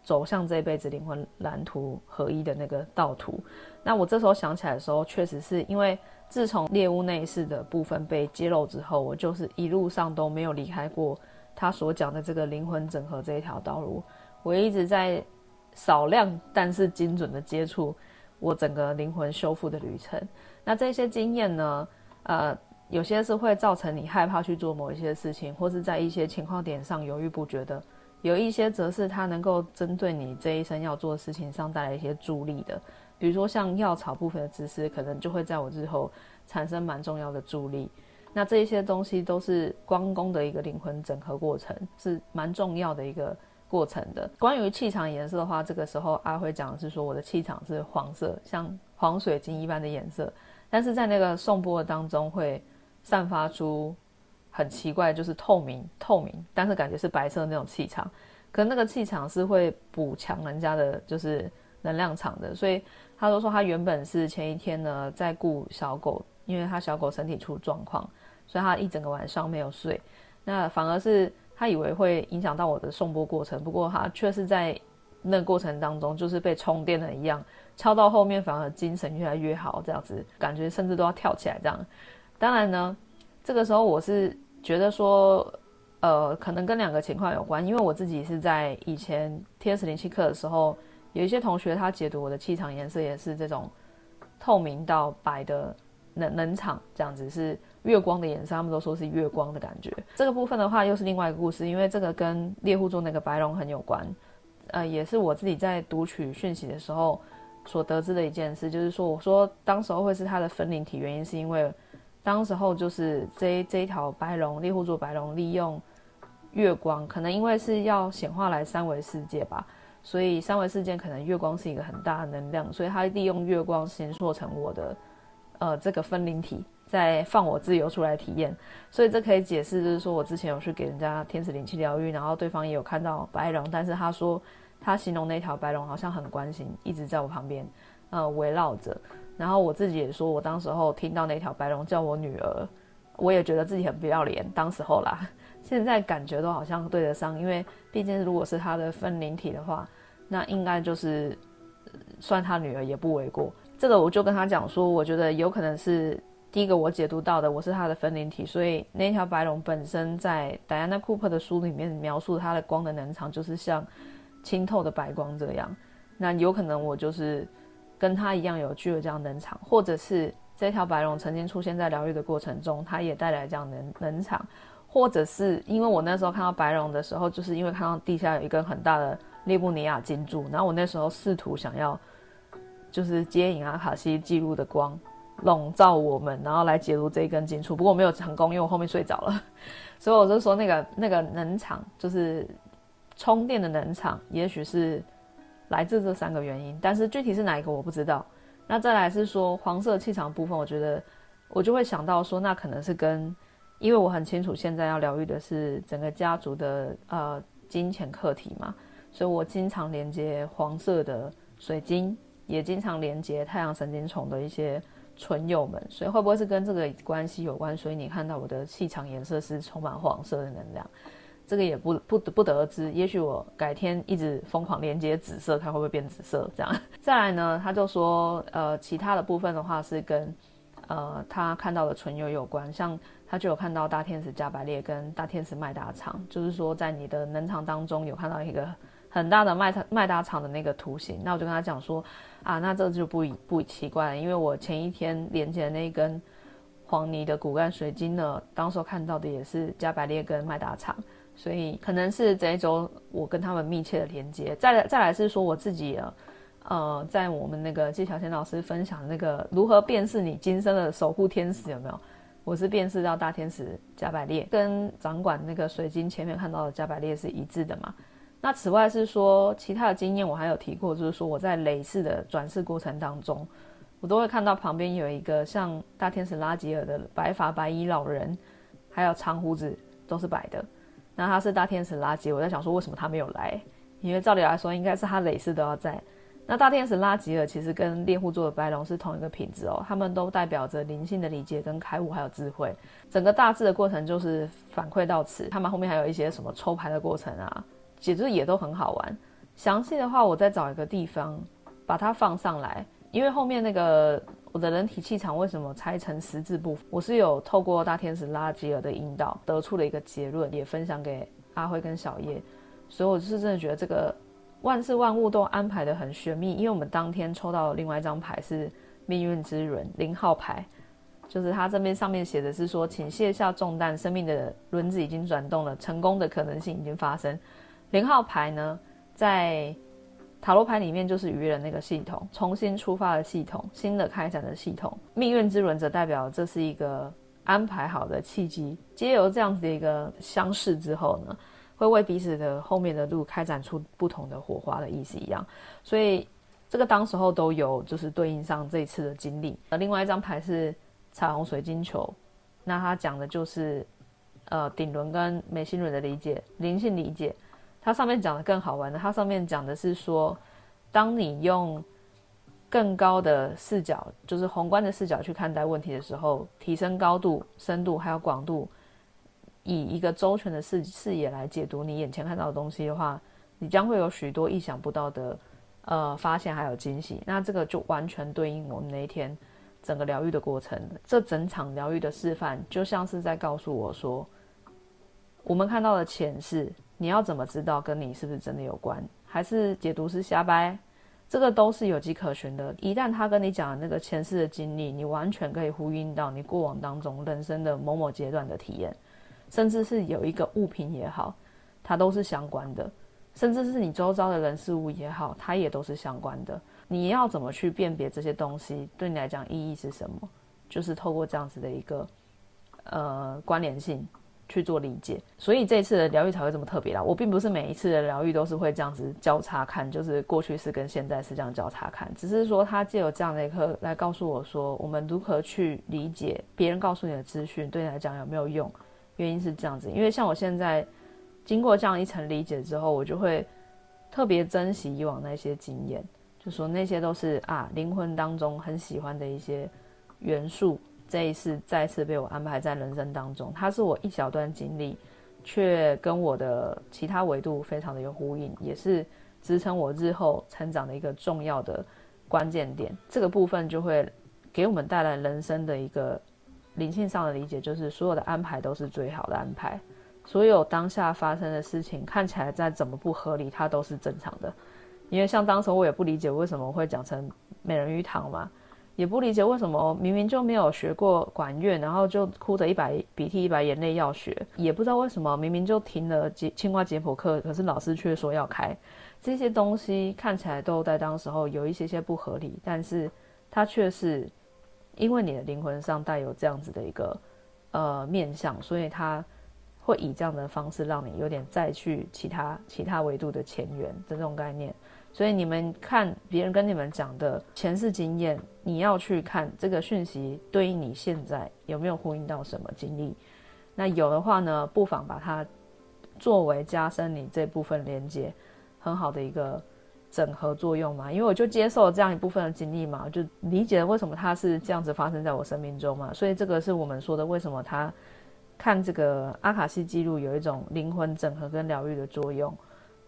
走向这辈子灵魂蓝图合一的那个道途。那我这时候想起来的时候，确实是因为。自从猎物那一世的部分被揭露之后，我就是一路上都没有离开过他所讲的这个灵魂整合这一条道路。我一直在少量但是精准的接触我整个灵魂修复的旅程。那这些经验呢，呃，有些是会造成你害怕去做某一些事情，或是在一些情况点上犹豫不决的；有一些则是它能够针对你这一生要做的事情上带来一些助力的。比如说像药草部分的知识，可能就会在我日后产生蛮重要的助力。那这一些东西都是光宫的一个灵魂整合过程，是蛮重要的一个过程的。关于气场颜色的话，这个时候阿辉讲的是说我的气场是黄色，像黄水晶一般的颜色，但是在那个颂钵当中会散发出很奇怪，就是透明透明，但是感觉是白色的那种气场。可那个气场是会补强人家的，就是能量场的，所以。他都说他原本是前一天呢在顾小狗，因为他小狗身体出状况，所以他一整个晚上没有睡。那反而是他以为会影响到我的颂钵过程，不过他却是在那个过程当中就是被充电了一样，敲到后面反而精神越来越好，这样子感觉甚至都要跳起来这样。当然呢，这个时候我是觉得说，呃，可能跟两个情况有关，因为我自己是在以前天使灵气课的时候。有一些同学他解读我的气场颜色也是这种透明到白的冷冷场这样子是月光的颜色，他们都说是月光的感觉。这个部分的话又是另外一个故事，因为这个跟猎户座那个白龙很有关，呃，也是我自己在读取讯息的时候所得知的一件事，就是说我说当时候会是它的分灵体，原因是因为当时候就是这这一条白龙猎户座白龙利用月光，可能因为是要显化来三维世界吧。所以三维世界可能月光是一个很大的能量，所以他利用月光形塑成我的，呃，这个分灵体，再放我自由出来体验。所以这可以解释，就是说我之前有去给人家天使灵气疗愈，然后对方也有看到白龙，但是他说他形容那条白龙好像很关心，一直在我旁边，呃，围绕着。然后我自己也说，我当时候听到那条白龙叫我女儿，我也觉得自己很不要脸，当时候啦。现在感觉都好像对得上，因为毕竟如果是他的分灵体的话，那应该就是算他女儿也不为过。这个我就跟他讲说，我觉得有可能是第一个我解读到的，我是他的分灵体，所以那条白龙本身在戴安娜·库珀的书里面描述它的光的能场就是像清透的白光这样。那有可能我就是跟他一样有具有这样能场，或者是这条白龙曾经出现在疗愈的过程中，它也带来这样能能场。或者是因为我那时候看到白龙的时候，就是因为看到地下有一根很大的列布尼亚金柱，然后我那时候试图想要就是接引阿卡西记录的光笼罩我们，然后来解读这一根金柱，不过我没有成功，因为我后面睡着了。所以我就说那个那个能场就是充电的能场，也许是来自这三个原因，但是具体是哪一个我不知道。那再来是说黄色气场部分，我觉得我就会想到说，那可能是跟。因为我很清楚，现在要疗愈的是整个家族的呃金钱课题嘛，所以我经常连接黄色的水晶，也经常连接太阳神经虫的一些存有们，所以会不会是跟这个关系有关？所以你看到我的气场颜色是充满黄色的能量，这个也不不不得而知。也许我改天一直疯狂连接紫色，看会不会变紫色这样。再来呢，他就说呃其他的部分的话是跟呃他看到的唇釉有关，像。他就有看到大天使加百列跟大天使麦达场，就是说在你的能场当中有看到一个很大的麦达麦达场的那个图形。那我就跟他讲说，啊，那这就不不奇怪了，因为我前一天连接的那一根黄泥的骨干水晶呢，当时候看到的也是加百列跟麦达场，所以可能是这一周我跟他们密切的连接。再来再来是说我自己呃，在我们那个纪晓贤老师分享那个如何辨识你今生的守护天使有没有？我是辨识到大天使加百列跟掌管那个水晶前面看到的加百列是一致的嘛？那此外是说其他的经验，我还有提过，就是说我在累世的转世过程当中，我都会看到旁边有一个像大天使拉吉尔的白发白衣老人，还有长胡子都是白的。那他是大天使拉吉，我在想说为什么他没有来？因为照理来说应该是他累世都要在。那大天使拉吉尔其实跟猎户座的白龙是同一个品质哦，他们都代表着灵性的理解跟开悟还有智慧。整个大致的过程就是反馈到此，他们后面还有一些什么抽牌的过程啊，其实也都很好玩。详细的话，我再找一个地方把它放上来，因为后面那个我的人体气场为什么拆成十字部分，我是有透过大天使拉吉尔的引导得出了一个结论，也分享给阿辉跟小叶，所以我就是真的觉得这个。万事万物都安排得很玄秘，因为我们当天抽到另外一张牌是命运之轮零号牌，就是它这边上面写的是说，请卸下重担，生命的轮子已经转动了，成功的可能性已经发生。零号牌呢，在塔罗牌里面就是愚人那个系统，重新出发的系统，新的开展的系统。命运之轮则代表这是一个安排好的契机，皆由这样子的一个相识之后呢，会为彼此的后面的路开展出不同的火花的意思一样，所以这个当时候都有就是对应上这一次的经历。而另外一张牌是彩虹水晶球，那它讲的就是呃顶轮跟眉心轮的理解、灵性理解。它上面讲的更好玩的，它上面讲的是说，当你用更高的视角，就是宏观的视角去看待问题的时候，提升高度、深度还有广度。以一个周全的视视野来解读你眼前看到的东西的话，你将会有许多意想不到的呃发现还有惊喜。那这个就完全对应我们那一天整个疗愈的过程。这整场疗愈的示范就像是在告诉我说，我们看到的前世，你要怎么知道跟你是不是真的有关？还是解读是瞎掰？这个都是有迹可循的。一旦他跟你讲那个前世的经历，你完全可以呼应到你过往当中人生的某某阶段的体验，甚至是有一个物品也好，它都是相关的，甚至是你周遭的人事物也好，它也都是相关的。你要怎么去辨别这些东西对你来讲意义是什么？就是透过这样子的一个呃关联性。去做理解，所以这次的疗愈才会这么特别啦。我并不是每一次的疗愈都是会这样子交叉看，就是过去式跟现在是这样交叉看，只是说他借由这样的一课来告诉我说，我们如何去理解别人告诉你的资讯对你来讲有没有用？原因是这样子，因为像我现在经过这样一层理解之后，我就会特别珍惜以往那些经验，就说那些都是啊灵魂当中很喜欢的一些元素。这一次再次被我安排在人生当中，它是我一小段经历，却跟我的其他维度非常的有呼应，也是支撑我日后成长的一个重要的关键点。这个部分就会给我们带来人生的一个灵性上的理解，就是所有的安排都是最好的安排，所有当下发生的事情看起来再怎么不合理，它都是正常的。因为像当时我也不理解为什么会讲成美人鱼糖嘛。也不理解为什么明明就没有学过管乐，然后就哭着一把鼻涕一把眼泪要学，也不知道为什么明明就停了解青蛙解剖课，可是老师却说要开。这些东西看起来都在当时候有一些些不合理，但是它却是因为你的灵魂上带有这样子的一个呃面相，所以它会以这样的方式让你有点再去其他其他维度的前缘这种概念。所以你们看别人跟你们讲的前世经验，你要去看这个讯息对应你现在有没有呼应到什么经历。那有的话呢，不妨把它作为加深你这部分连接很好的一个整合作用嘛。因为我就接受了这样一部分的经历嘛，就理解了为什么它是这样子发生在我生命中嘛。所以这个是我们说的为什么他看这个阿卡西记录有一种灵魂整合跟疗愈的作用。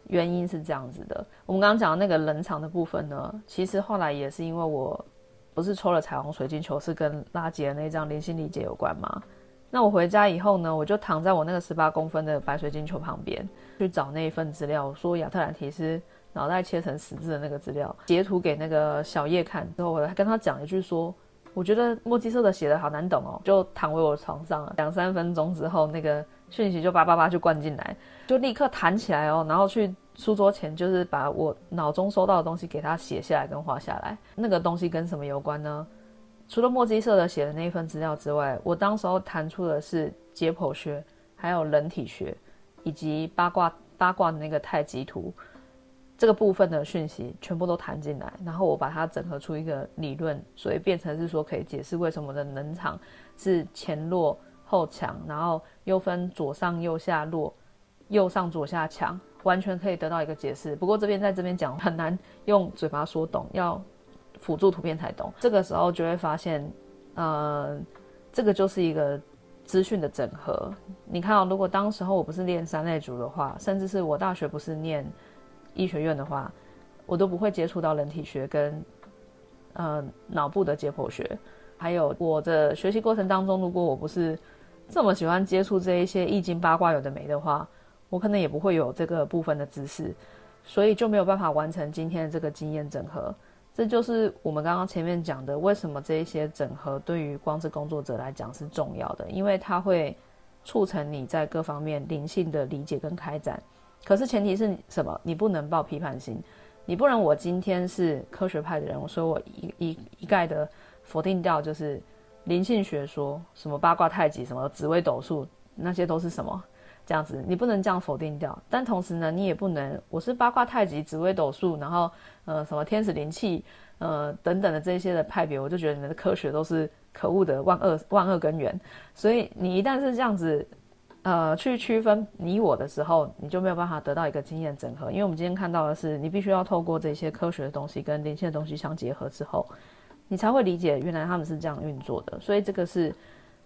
原因是这样子的，我们刚刚讲的那个冷场的部分呢，其实后来也是因为我不是抽了彩虹水晶球，是跟拉杰的那张灵性理解有关嘛？那我回家以后呢，我就躺在我那个十八公分的白水晶球旁边去找那一份资料，说亚特兰提斯脑袋切成十字的那个资料，截图给那个小叶看，之后我还跟他讲一句说，我觉得墨迹色的写的好难懂哦，就躺回我床上，两三分钟之后那个。讯息就叭叭叭就灌进来，就立刻弹起来哦，然后去书桌前，就是把我脑中收到的东西给他写下来跟画下来。那个东西跟什么有关呢？除了墨迹色的写的那一份资料之外，我当时候弹出的是解剖学，还有人体学，以及八卦八卦的那个太极图，这个部分的讯息全部都弹进来，然后我把它整合出一个理论，所以变成是说可以解释为什么的能场是前弱。后强，然后又分左上右下弱，右上左下强，完全可以得到一个解释。不过这边在这边讲很难用嘴巴说懂，要辅助图片才懂。这个时候就会发现，呃，这个就是一个资讯的整合。你看哦，如果当时候我不是练三类组的话，甚至是我大学不是念医学院的话，我都不会接触到人体学跟呃脑部的解剖学。还有我的学习过程当中，如果我不是这么喜欢接触这一些易经八卦有的没的话，我可能也不会有这个部分的知识，所以就没有办法完成今天的这个经验整合。这就是我们刚刚前面讲的，为什么这一些整合对于光之工作者来讲是重要的，因为它会促成你在各方面灵性的理解跟开展。可是前提是什么？你不能抱批判心，你不能我今天是科学派的人，我说我一一一概的否定掉就是。灵性学说什么八卦太极什么紫微斗数那些都是什么这样子，你不能这样否定掉。但同时呢，你也不能我是八卦太极紫微斗数，然后呃什么天使灵气呃等等的这些的派别，我就觉得你们的科学都是可恶的万恶万恶根源。所以你一旦是这样子呃去区分你我的时候，你就没有办法得到一个经验整合。因为我们今天看到的是，你必须要透过这些科学的东西跟灵性的东西相结合之后。你才会理解，原来他们是这样运作的，所以这个是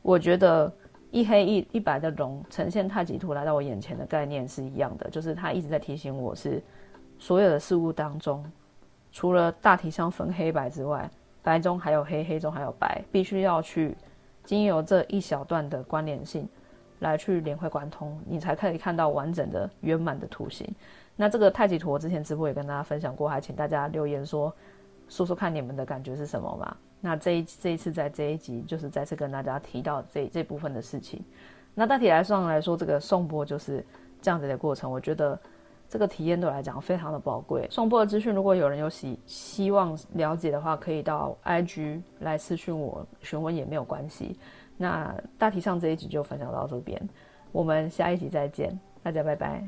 我觉得一黑一一白的龙呈现太极图来到我眼前的概念是一样的，就是他一直在提醒我是所有的事物当中，除了大体上分黑白之外，白中还有黑，黑中还有白，必须要去经由这一小段的关联性来去连会贯通，你才可以看到完整的圆满的图形。那这个太极图我之前直播也跟大家分享过，还请大家留言说说说看你们的感觉是什么嘛？那这一这一次在这一集就是再次跟大家提到这这部分的事情。那大体来上来说，这个颂钵就是这样子的过程，我觉得这个体验对我来讲非常的宝贵。颂钵的资讯，如果有人有希希望了解的话，可以到 IG 来私讯我询问也没有关系。那大体上这一集就分享到这边，我们下一集再见，大家拜拜。